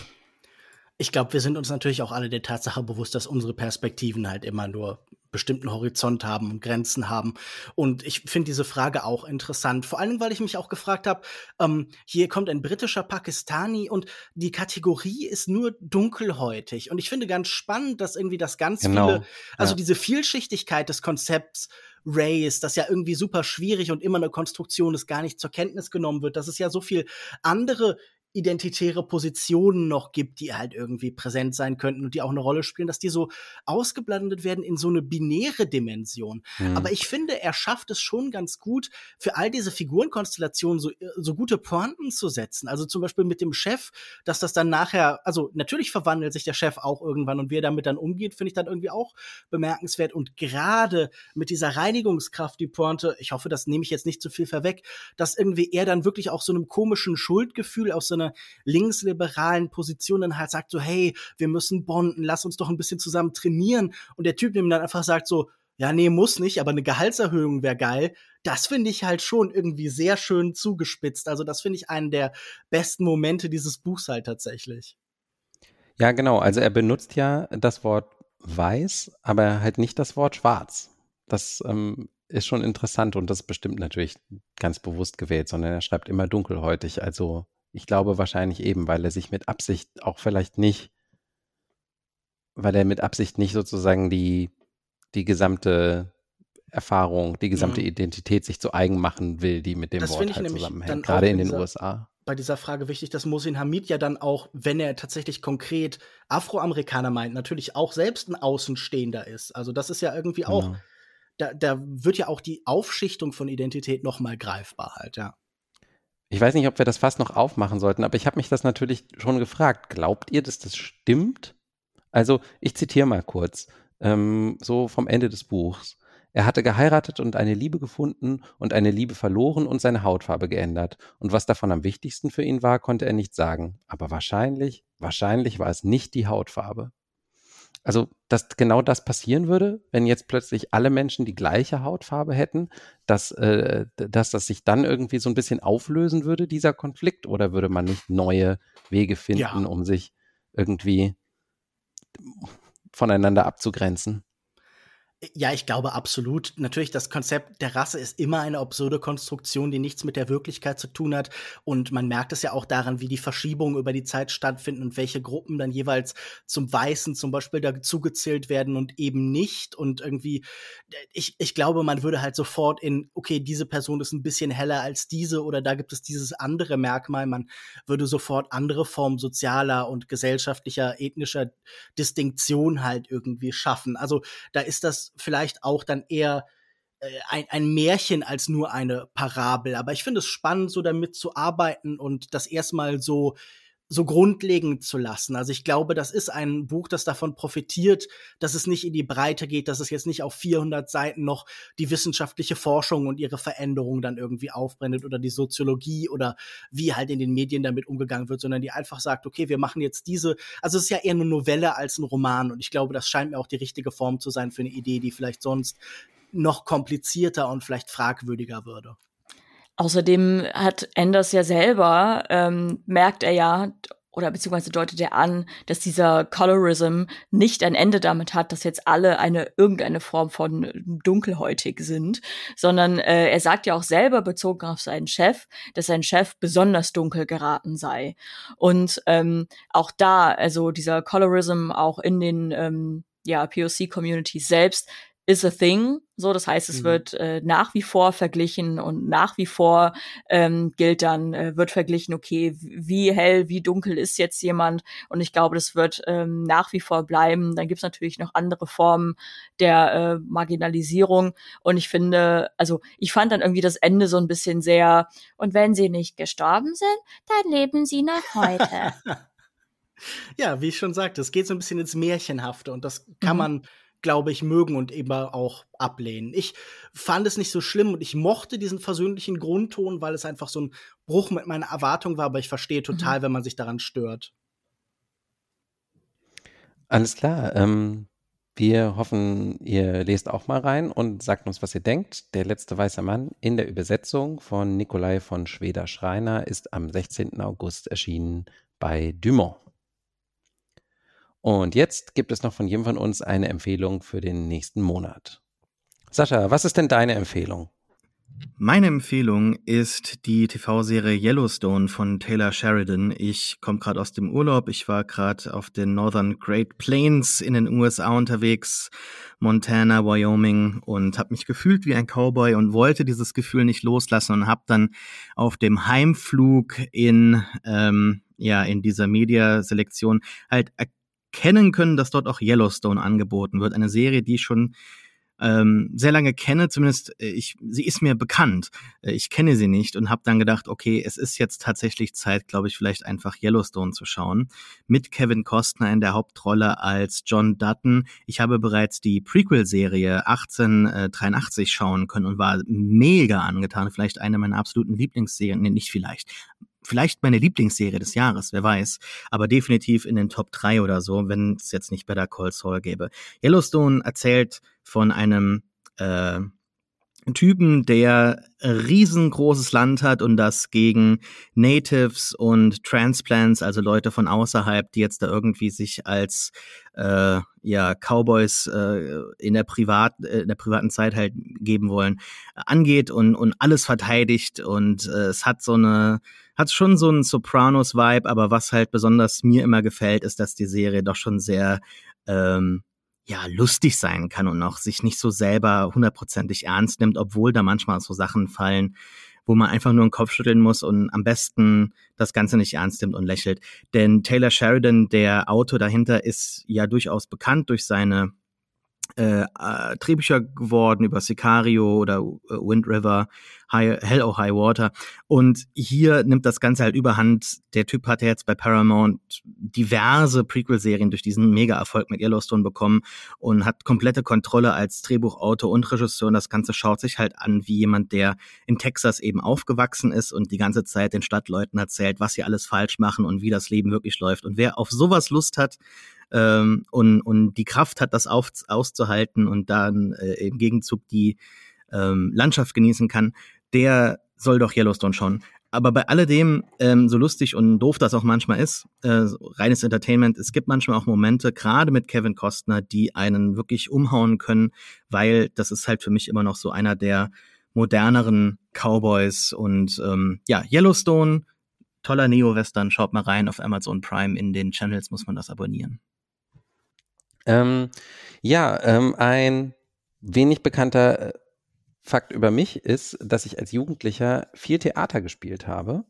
Ich glaube, wir sind uns natürlich auch alle der Tatsache bewusst, dass unsere Perspektiven halt immer nur bestimmten Horizont haben und Grenzen haben. Und ich finde diese Frage auch interessant. Vor allem, weil ich mich auch gefragt habe, ähm, hier kommt ein britischer Pakistani und die Kategorie ist nur dunkelhäutig. Und ich finde ganz spannend, dass irgendwie das ganz genau. viele, also ja. diese Vielschichtigkeit des Konzepts Race, das ja irgendwie super schwierig und immer eine Konstruktion ist, gar nicht zur Kenntnis genommen wird, dass es ja so viel andere identitäre Positionen noch gibt, die halt irgendwie präsent sein könnten und die auch eine Rolle spielen, dass die so ausgeblendet werden in so eine binäre Dimension. Mhm. Aber ich finde, er schafft es schon ganz gut, für all diese Figurenkonstellationen so, so gute Pointen zu setzen. Also zum Beispiel mit dem Chef, dass das dann nachher, also natürlich verwandelt sich der Chef auch irgendwann und wie er damit dann umgeht, finde ich dann irgendwie auch bemerkenswert. Und gerade mit dieser Reinigungskraft, die Pointe, ich hoffe, das nehme ich jetzt nicht zu viel vorweg, dass irgendwie er dann wirklich auch so einem komischen Schuldgefühl aus so einer einer linksliberalen Position dann halt sagt so, hey, wir müssen bonden, lass uns doch ein bisschen zusammen trainieren. Und der Typ ihm dann einfach sagt so, ja, nee, muss nicht, aber eine Gehaltserhöhung wäre geil. Das finde ich halt schon irgendwie sehr schön zugespitzt. Also das finde ich einen der besten Momente dieses Buchs halt tatsächlich. Ja, genau. Also er benutzt ja das Wort weiß, aber halt nicht das Wort schwarz. Das ähm, ist schon interessant und das bestimmt natürlich ganz bewusst gewählt, sondern er schreibt immer dunkelhäutig. Also ich glaube wahrscheinlich eben, weil er sich mit Absicht auch vielleicht nicht, weil er mit Absicht nicht sozusagen die, die gesamte Erfahrung, die gesamte mhm. Identität sich zu eigen machen will, die mit dem das Wort halt zusammenhängt, gerade in, in den USA bei dieser Frage wichtig, dass Mosin Hamid ja dann auch, wenn er tatsächlich konkret Afroamerikaner meint, natürlich auch selbst ein Außenstehender ist. Also das ist ja irgendwie auch, genau. da, da wird ja auch die Aufschichtung von Identität noch mal greifbar halt, ja. Ich weiß nicht, ob wir das fast noch aufmachen sollten, aber ich habe mich das natürlich schon gefragt. Glaubt ihr, dass das stimmt? Also, ich zitiere mal kurz, ähm, so vom Ende des Buchs. Er hatte geheiratet und eine Liebe gefunden und eine Liebe verloren und seine Hautfarbe geändert. Und was davon am wichtigsten für ihn war, konnte er nicht sagen. Aber wahrscheinlich, wahrscheinlich war es nicht die Hautfarbe. Also, dass genau das passieren würde, wenn jetzt plötzlich alle Menschen die gleiche Hautfarbe hätten, dass, äh, dass das sich dann irgendwie so ein bisschen auflösen würde, dieser Konflikt, oder würde man nicht neue Wege finden, ja. um sich irgendwie voneinander abzugrenzen? Ja, ich glaube absolut. Natürlich, das Konzept der Rasse ist immer eine absurde Konstruktion, die nichts mit der Wirklichkeit zu tun hat. Und man merkt es ja auch daran, wie die Verschiebungen über die Zeit stattfinden und welche Gruppen dann jeweils zum Weißen zum Beispiel dazugezählt werden und eben nicht. Und irgendwie, ich, ich glaube, man würde halt sofort in, okay, diese Person ist ein bisschen heller als diese oder da gibt es dieses andere Merkmal. Man würde sofort andere Formen sozialer und gesellschaftlicher, ethnischer Distinktion halt irgendwie schaffen. Also da ist das vielleicht auch dann eher äh, ein, ein Märchen als nur eine Parabel. Aber ich finde es spannend, so damit zu arbeiten und das erstmal so so grundlegend zu lassen. Also ich glaube, das ist ein Buch, das davon profitiert, dass es nicht in die Breite geht, dass es jetzt nicht auf 400 Seiten noch die wissenschaftliche Forschung und ihre Veränderungen dann irgendwie aufbrennt oder die Soziologie oder wie halt in den Medien damit umgegangen wird, sondern die einfach sagt, okay, wir machen jetzt diese, also es ist ja eher eine Novelle als ein Roman und ich glaube, das scheint mir auch die richtige Form zu sein für eine Idee, die vielleicht sonst noch komplizierter und vielleicht fragwürdiger würde. Außerdem hat Anders ja selber, ähm, merkt er ja, oder beziehungsweise deutet er an, dass dieser Colorism nicht ein Ende damit hat, dass jetzt alle eine irgendeine Form von dunkelhäutig sind, sondern äh, er sagt ja auch selber bezogen auf seinen Chef, dass sein Chef besonders dunkel geraten sei. Und ähm, auch da, also dieser Colorism auch in den ähm, ja, POC-Communities selbst is a thing. So, das heißt, es mhm. wird äh, nach wie vor verglichen und nach wie vor ähm, gilt dann, äh, wird verglichen, okay, wie hell, wie dunkel ist jetzt jemand? Und ich glaube, das wird ähm, nach wie vor bleiben. Dann gibt's natürlich noch andere Formen der äh, Marginalisierung. Und ich finde, also ich fand dann irgendwie das Ende so ein bisschen sehr, und wenn sie nicht gestorben sind, dann leben sie noch heute. ja, wie ich schon sagte, es geht so ein bisschen ins Märchenhafte und das kann mhm. man glaube ich, mögen und eben auch ablehnen. Ich fand es nicht so schlimm und ich mochte diesen versöhnlichen Grundton, weil es einfach so ein Bruch mit meiner Erwartung war, aber ich verstehe mhm. total, mhm. wenn man sich daran stört. Alles klar. Ähm, wir hoffen, ihr lest auch mal rein und sagt uns, was ihr denkt. Der letzte weiße Mann in der Übersetzung von Nikolai von Schweder-Schreiner ist am 16. August erschienen bei Dumont. Und jetzt gibt es noch von jedem von uns eine Empfehlung für den nächsten Monat. Sascha, was ist denn deine Empfehlung? Meine Empfehlung ist die TV-Serie Yellowstone von Taylor Sheridan. Ich komme gerade aus dem Urlaub. Ich war gerade auf den Northern Great Plains in den USA unterwegs, Montana, Wyoming und habe mich gefühlt wie ein Cowboy und wollte dieses Gefühl nicht loslassen und habe dann auf dem Heimflug in ähm, ja in dieser Mediaselektion halt erkennen können, dass dort auch Yellowstone angeboten wird. Eine Serie, die ich schon ähm, sehr lange kenne, zumindest äh, ich, sie ist mir bekannt. Äh, ich kenne sie nicht und habe dann gedacht, okay, es ist jetzt tatsächlich Zeit, glaube ich, vielleicht einfach Yellowstone zu schauen. Mit Kevin Costner in der Hauptrolle als John Dutton. Ich habe bereits die Prequel-Serie 1883 schauen können und war mega angetan. Vielleicht eine meiner absoluten Lieblingsserien, nee, nicht vielleicht, vielleicht meine Lieblingsserie des Jahres, wer weiß, aber definitiv in den Top 3 oder so, wenn es jetzt nicht Better Call Saul gäbe. Yellowstone erzählt von einem äh, Typen, der riesengroßes Land hat und das gegen Natives und Transplants, also Leute von außerhalb, die jetzt da irgendwie sich als äh, ja Cowboys äh, in der privat äh, in der privaten Zeit halt geben wollen, angeht und und alles verteidigt und äh, es hat so eine hat schon so einen Sopranos-Vibe, aber was halt besonders mir immer gefällt, ist, dass die Serie doch schon sehr ähm, ja, lustig sein kann und auch sich nicht so selber hundertprozentig ernst nimmt, obwohl da manchmal so Sachen fallen, wo man einfach nur den Kopf schütteln muss und am besten das Ganze nicht ernst nimmt und lächelt. Denn Taylor Sheridan, der Autor dahinter, ist ja durchaus bekannt durch seine äh, Drehbücher geworden über Sicario oder äh, Wind River, High, Hell or High Water. Und hier nimmt das Ganze halt überhand. Der Typ hat ja jetzt bei Paramount diverse Prequel-Serien durch diesen Mega-Erfolg mit Yellowstone bekommen und hat komplette Kontrolle als Drehbuchautor und Regisseur. Und das Ganze schaut sich halt an wie jemand, der in Texas eben aufgewachsen ist und die ganze Zeit den Stadtleuten erzählt, was sie alles falsch machen und wie das Leben wirklich läuft. Und wer auf sowas Lust hat, ähm, und, und die Kraft hat, das auf, auszuhalten und dann äh, im Gegenzug die ähm, Landschaft genießen kann, der soll doch Yellowstone schauen. Aber bei alledem, ähm, so lustig und doof das auch manchmal ist, äh, reines Entertainment, es gibt manchmal auch Momente, gerade mit Kevin Costner, die einen wirklich umhauen können, weil das ist halt für mich immer noch so einer der moderneren Cowboys und ähm, ja, Yellowstone, toller Neo-Western, schaut mal rein auf Amazon Prime, in den Channels muss man das abonnieren. Ähm, ja, ähm, ein wenig bekannter äh, Fakt über mich ist, dass ich als Jugendlicher viel Theater gespielt habe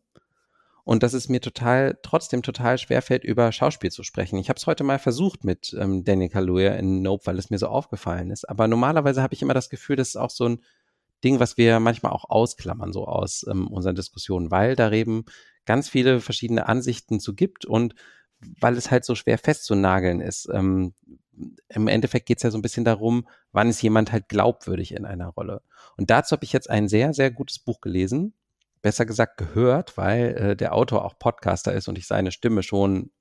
und dass es mir total, trotzdem total schwerfällt, über Schauspiel zu sprechen. Ich habe es heute mal versucht mit ähm, Danny Kaluuya in Nope, weil es mir so aufgefallen ist. Aber normalerweise habe ich immer das Gefühl, das ist auch so ein Ding, was wir manchmal auch ausklammern, so aus ähm, unseren Diskussionen, weil da eben ganz viele verschiedene Ansichten zu gibt und weil es halt so schwer festzunageln ist. Ähm, Im Endeffekt geht es ja so ein bisschen darum, wann ist jemand halt glaubwürdig in einer Rolle. Und dazu habe ich jetzt ein sehr, sehr gutes Buch gelesen, besser gesagt gehört, weil äh, der Autor auch Podcaster ist und ich seine Stimme schon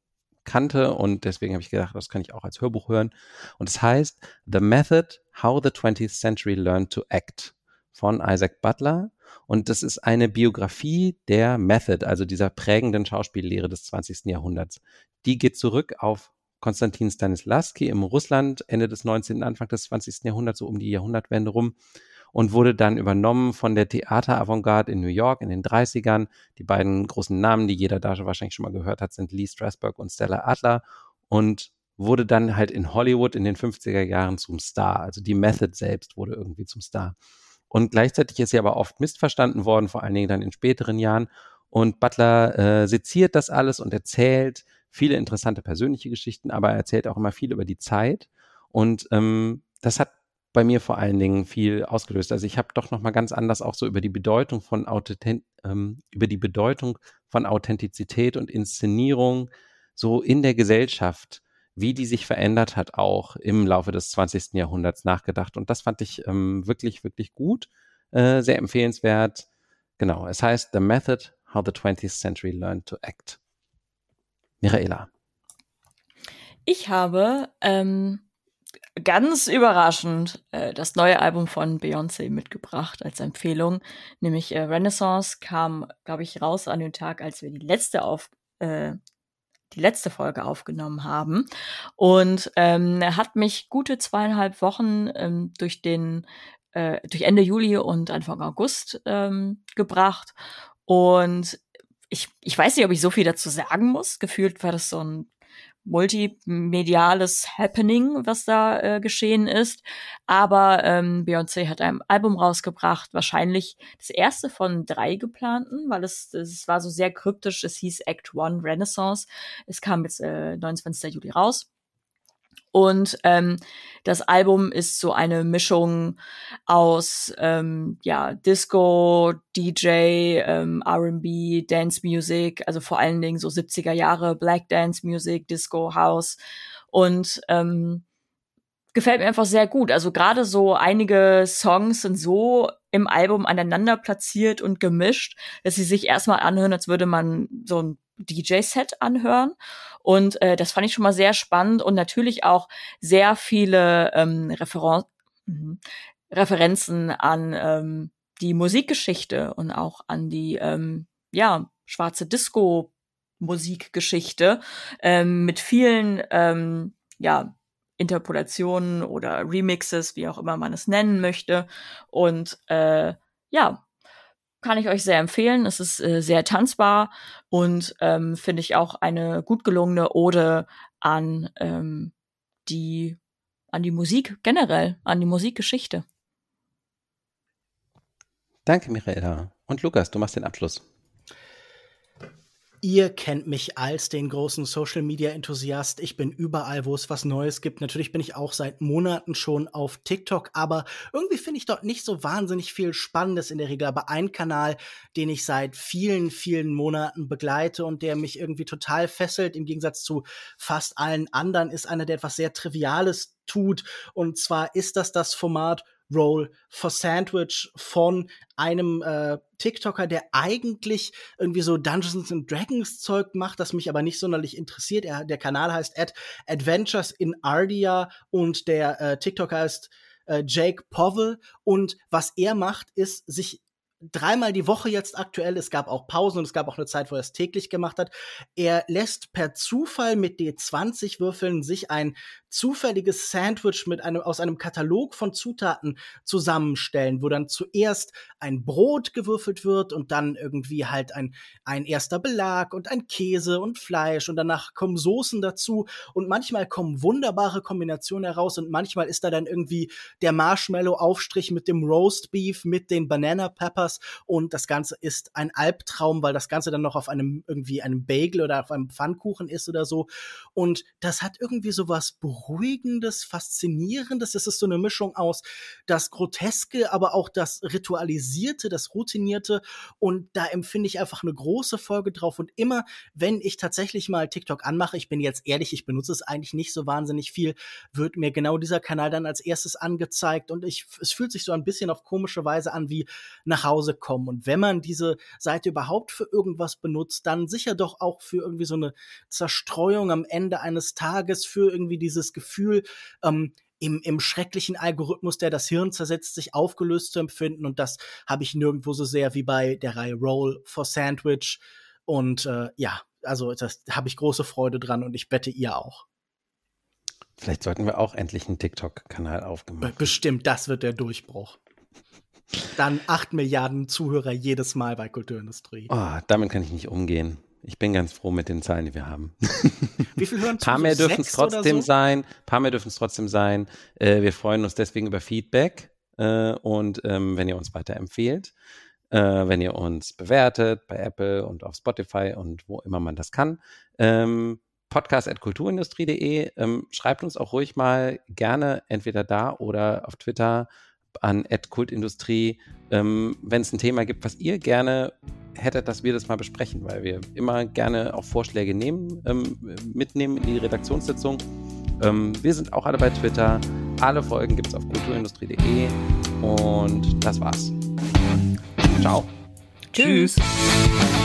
kannte und deswegen habe ich gedacht, das kann ich auch als Hörbuch hören. Und es heißt The Method How the 20th Century Learned to Act von Isaac Butler. Und das ist eine Biografie der Method, also dieser prägenden Schauspiellehre des 20. Jahrhunderts. Die geht zurück auf Konstantin Stanislavski im Russland Ende des 19., Anfang des 20. Jahrhunderts, so um die Jahrhundertwende rum und wurde dann übernommen von der Theateravantgarde in New York in den 30ern. Die beiden großen Namen, die jeder da wahrscheinlich schon mal gehört hat, sind Lee Strasberg und Stella Adler und wurde dann halt in Hollywood in den 50er Jahren zum Star. Also die Method selbst wurde irgendwie zum Star. Und gleichzeitig ist sie aber oft missverstanden worden, vor allen Dingen dann in späteren Jahren. Und Butler äh, seziert das alles und erzählt viele interessante persönliche Geschichten, aber er erzählt auch immer viel über die Zeit. Und ähm, das hat bei mir vor allen Dingen viel ausgelöst. Also ich habe doch noch mal ganz anders auch so über die Bedeutung von Authent ähm, über die Bedeutung von Authentizität und Inszenierung so in der Gesellschaft, wie die sich verändert hat, auch im Laufe des 20. Jahrhunderts nachgedacht. Und das fand ich ähm, wirklich, wirklich gut, äh, sehr empfehlenswert. Genau, es heißt The Method How the 20th Century Learned to Act. Michaela. Ich habe ähm, ganz überraschend äh, das neue Album von Beyoncé mitgebracht als Empfehlung, nämlich äh, Renaissance kam, glaube ich, raus an dem Tag, als wir die letzte auf äh, die letzte Folge aufgenommen haben und ähm, hat mich gute zweieinhalb Wochen ähm, durch den äh, durch Ende Juli und Anfang August ähm, gebracht und ich, ich weiß nicht, ob ich so viel dazu sagen muss. Gefühlt war das so ein multimediales Happening, was da äh, geschehen ist. Aber ähm, Beyoncé hat ein Album rausgebracht, wahrscheinlich das erste von drei geplanten, weil es, es war so sehr kryptisch. Es hieß Act One Renaissance. Es kam jetzt äh, 29. Juli raus. Und ähm, das Album ist so eine Mischung aus ähm, ja, Disco, DJ, ähm, RB, Dance Music, also vor allen Dingen so 70er Jahre Black Dance Music, Disco, House. Und ähm, gefällt mir einfach sehr gut. Also gerade so einige Songs sind so im Album aneinander platziert und gemischt, dass sie sich erstmal anhören, als würde man so ein DJ-Set anhören. Und äh, das fand ich schon mal sehr spannend und natürlich auch sehr viele ähm, Referen mhm, Referenzen an ähm, die Musikgeschichte und auch an die ähm, ja schwarze Disco Musikgeschichte ähm, mit vielen ähm, ja Interpolationen oder Remixes, wie auch immer man es nennen möchte. Und äh, ja, kann ich euch sehr empfehlen. Es ist äh, sehr tanzbar und ähm, finde ich auch eine gut gelungene Ode an ähm, die an die Musik generell, an die Musikgeschichte. Danke, Michaela. Und Lukas, du machst den Abschluss. Ihr kennt mich als den großen Social Media Enthusiast. Ich bin überall, wo es was Neues gibt. Natürlich bin ich auch seit Monaten schon auf TikTok, aber irgendwie finde ich dort nicht so wahnsinnig viel Spannendes in der Regel. Aber ein Kanal, den ich seit vielen, vielen Monaten begleite und der mich irgendwie total fesselt, im Gegensatz zu fast allen anderen, ist einer, der etwas sehr Triviales tut. Und zwar ist das das Format Roll for Sandwich von einem äh, TikToker, der eigentlich irgendwie so Dungeons and Dragons Zeug macht, das mich aber nicht sonderlich interessiert. Er, der Kanal heißt Ad Adventures in Ardia und der äh, TikToker heißt äh, Jake Powell und was er macht, ist sich dreimal die Woche jetzt aktuell. Es gab auch Pausen und es gab auch eine Zeit, wo er es täglich gemacht hat. Er lässt per Zufall mit D20-Würfeln sich ein zufälliges Sandwich mit einem, aus einem Katalog von Zutaten zusammenstellen, wo dann zuerst ein Brot gewürfelt wird und dann irgendwie halt ein, ein erster Belag und ein Käse und Fleisch und danach kommen Soßen dazu und manchmal kommen wunderbare Kombinationen heraus und manchmal ist da dann irgendwie der Marshmallow-Aufstrich mit dem Roast Beef, mit den Banana Peppers und das Ganze ist ein Albtraum, weil das Ganze dann noch auf einem irgendwie einem Bagel oder auf einem Pfannkuchen ist oder so und das hat irgendwie so was Beruhigendes, Faszinierendes. Es ist so eine Mischung aus das Groteske, aber auch das Ritualisierte, das Routinierte. Und da empfinde ich einfach eine große Folge drauf. Und immer, wenn ich tatsächlich mal TikTok anmache, ich bin jetzt ehrlich, ich benutze es eigentlich nicht so wahnsinnig viel, wird mir genau dieser Kanal dann als erstes angezeigt. Und ich, es fühlt sich so ein bisschen auf komische Weise an wie nach Hause kommen. Und wenn man diese Seite überhaupt für irgendwas benutzt, dann sicher doch auch für irgendwie so eine Zerstreuung am Ende eines Tages, für irgendwie dieses Gefühl, ähm, im, im schrecklichen Algorithmus, der das Hirn zersetzt, sich aufgelöst zu empfinden. Und das habe ich nirgendwo so sehr wie bei der Reihe Roll for Sandwich. Und äh, ja, also das habe ich große Freude dran und ich wette ihr auch. Vielleicht sollten wir auch endlich einen TikTok-Kanal aufgemacht. Bestimmt, das wird der Durchbruch. Dann 8 Milliarden Zuhörer jedes Mal bei Kulturindustrie. Oh, damit kann ich nicht umgehen. Ich bin ganz froh mit den Zahlen, die wir haben. Wie viel hören zu? Paar mehr dürfen es trotzdem so? sein. Paar mehr dürfen es trotzdem sein. Äh, wir freuen uns deswegen über Feedback äh, und ähm, wenn ihr uns weiterempfehlt, äh, wenn ihr uns bewertet bei Apple und auf Spotify und wo immer man das kann. Ähm, podcast.kulturindustrie.de. Ähm, schreibt uns auch ruhig mal gerne entweder da oder auf Twitter an Kultindustrie, ähm, wenn es ein Thema gibt, was ihr gerne hättet, dass wir das mal besprechen, weil wir immer gerne auch Vorschläge nehmen, ähm, mitnehmen in die Redaktionssitzung. Ähm, wir sind auch alle bei Twitter. Alle Folgen gibt es auf kulturindustrie.de und das war's. Ciao. Tschüss. Tschüss.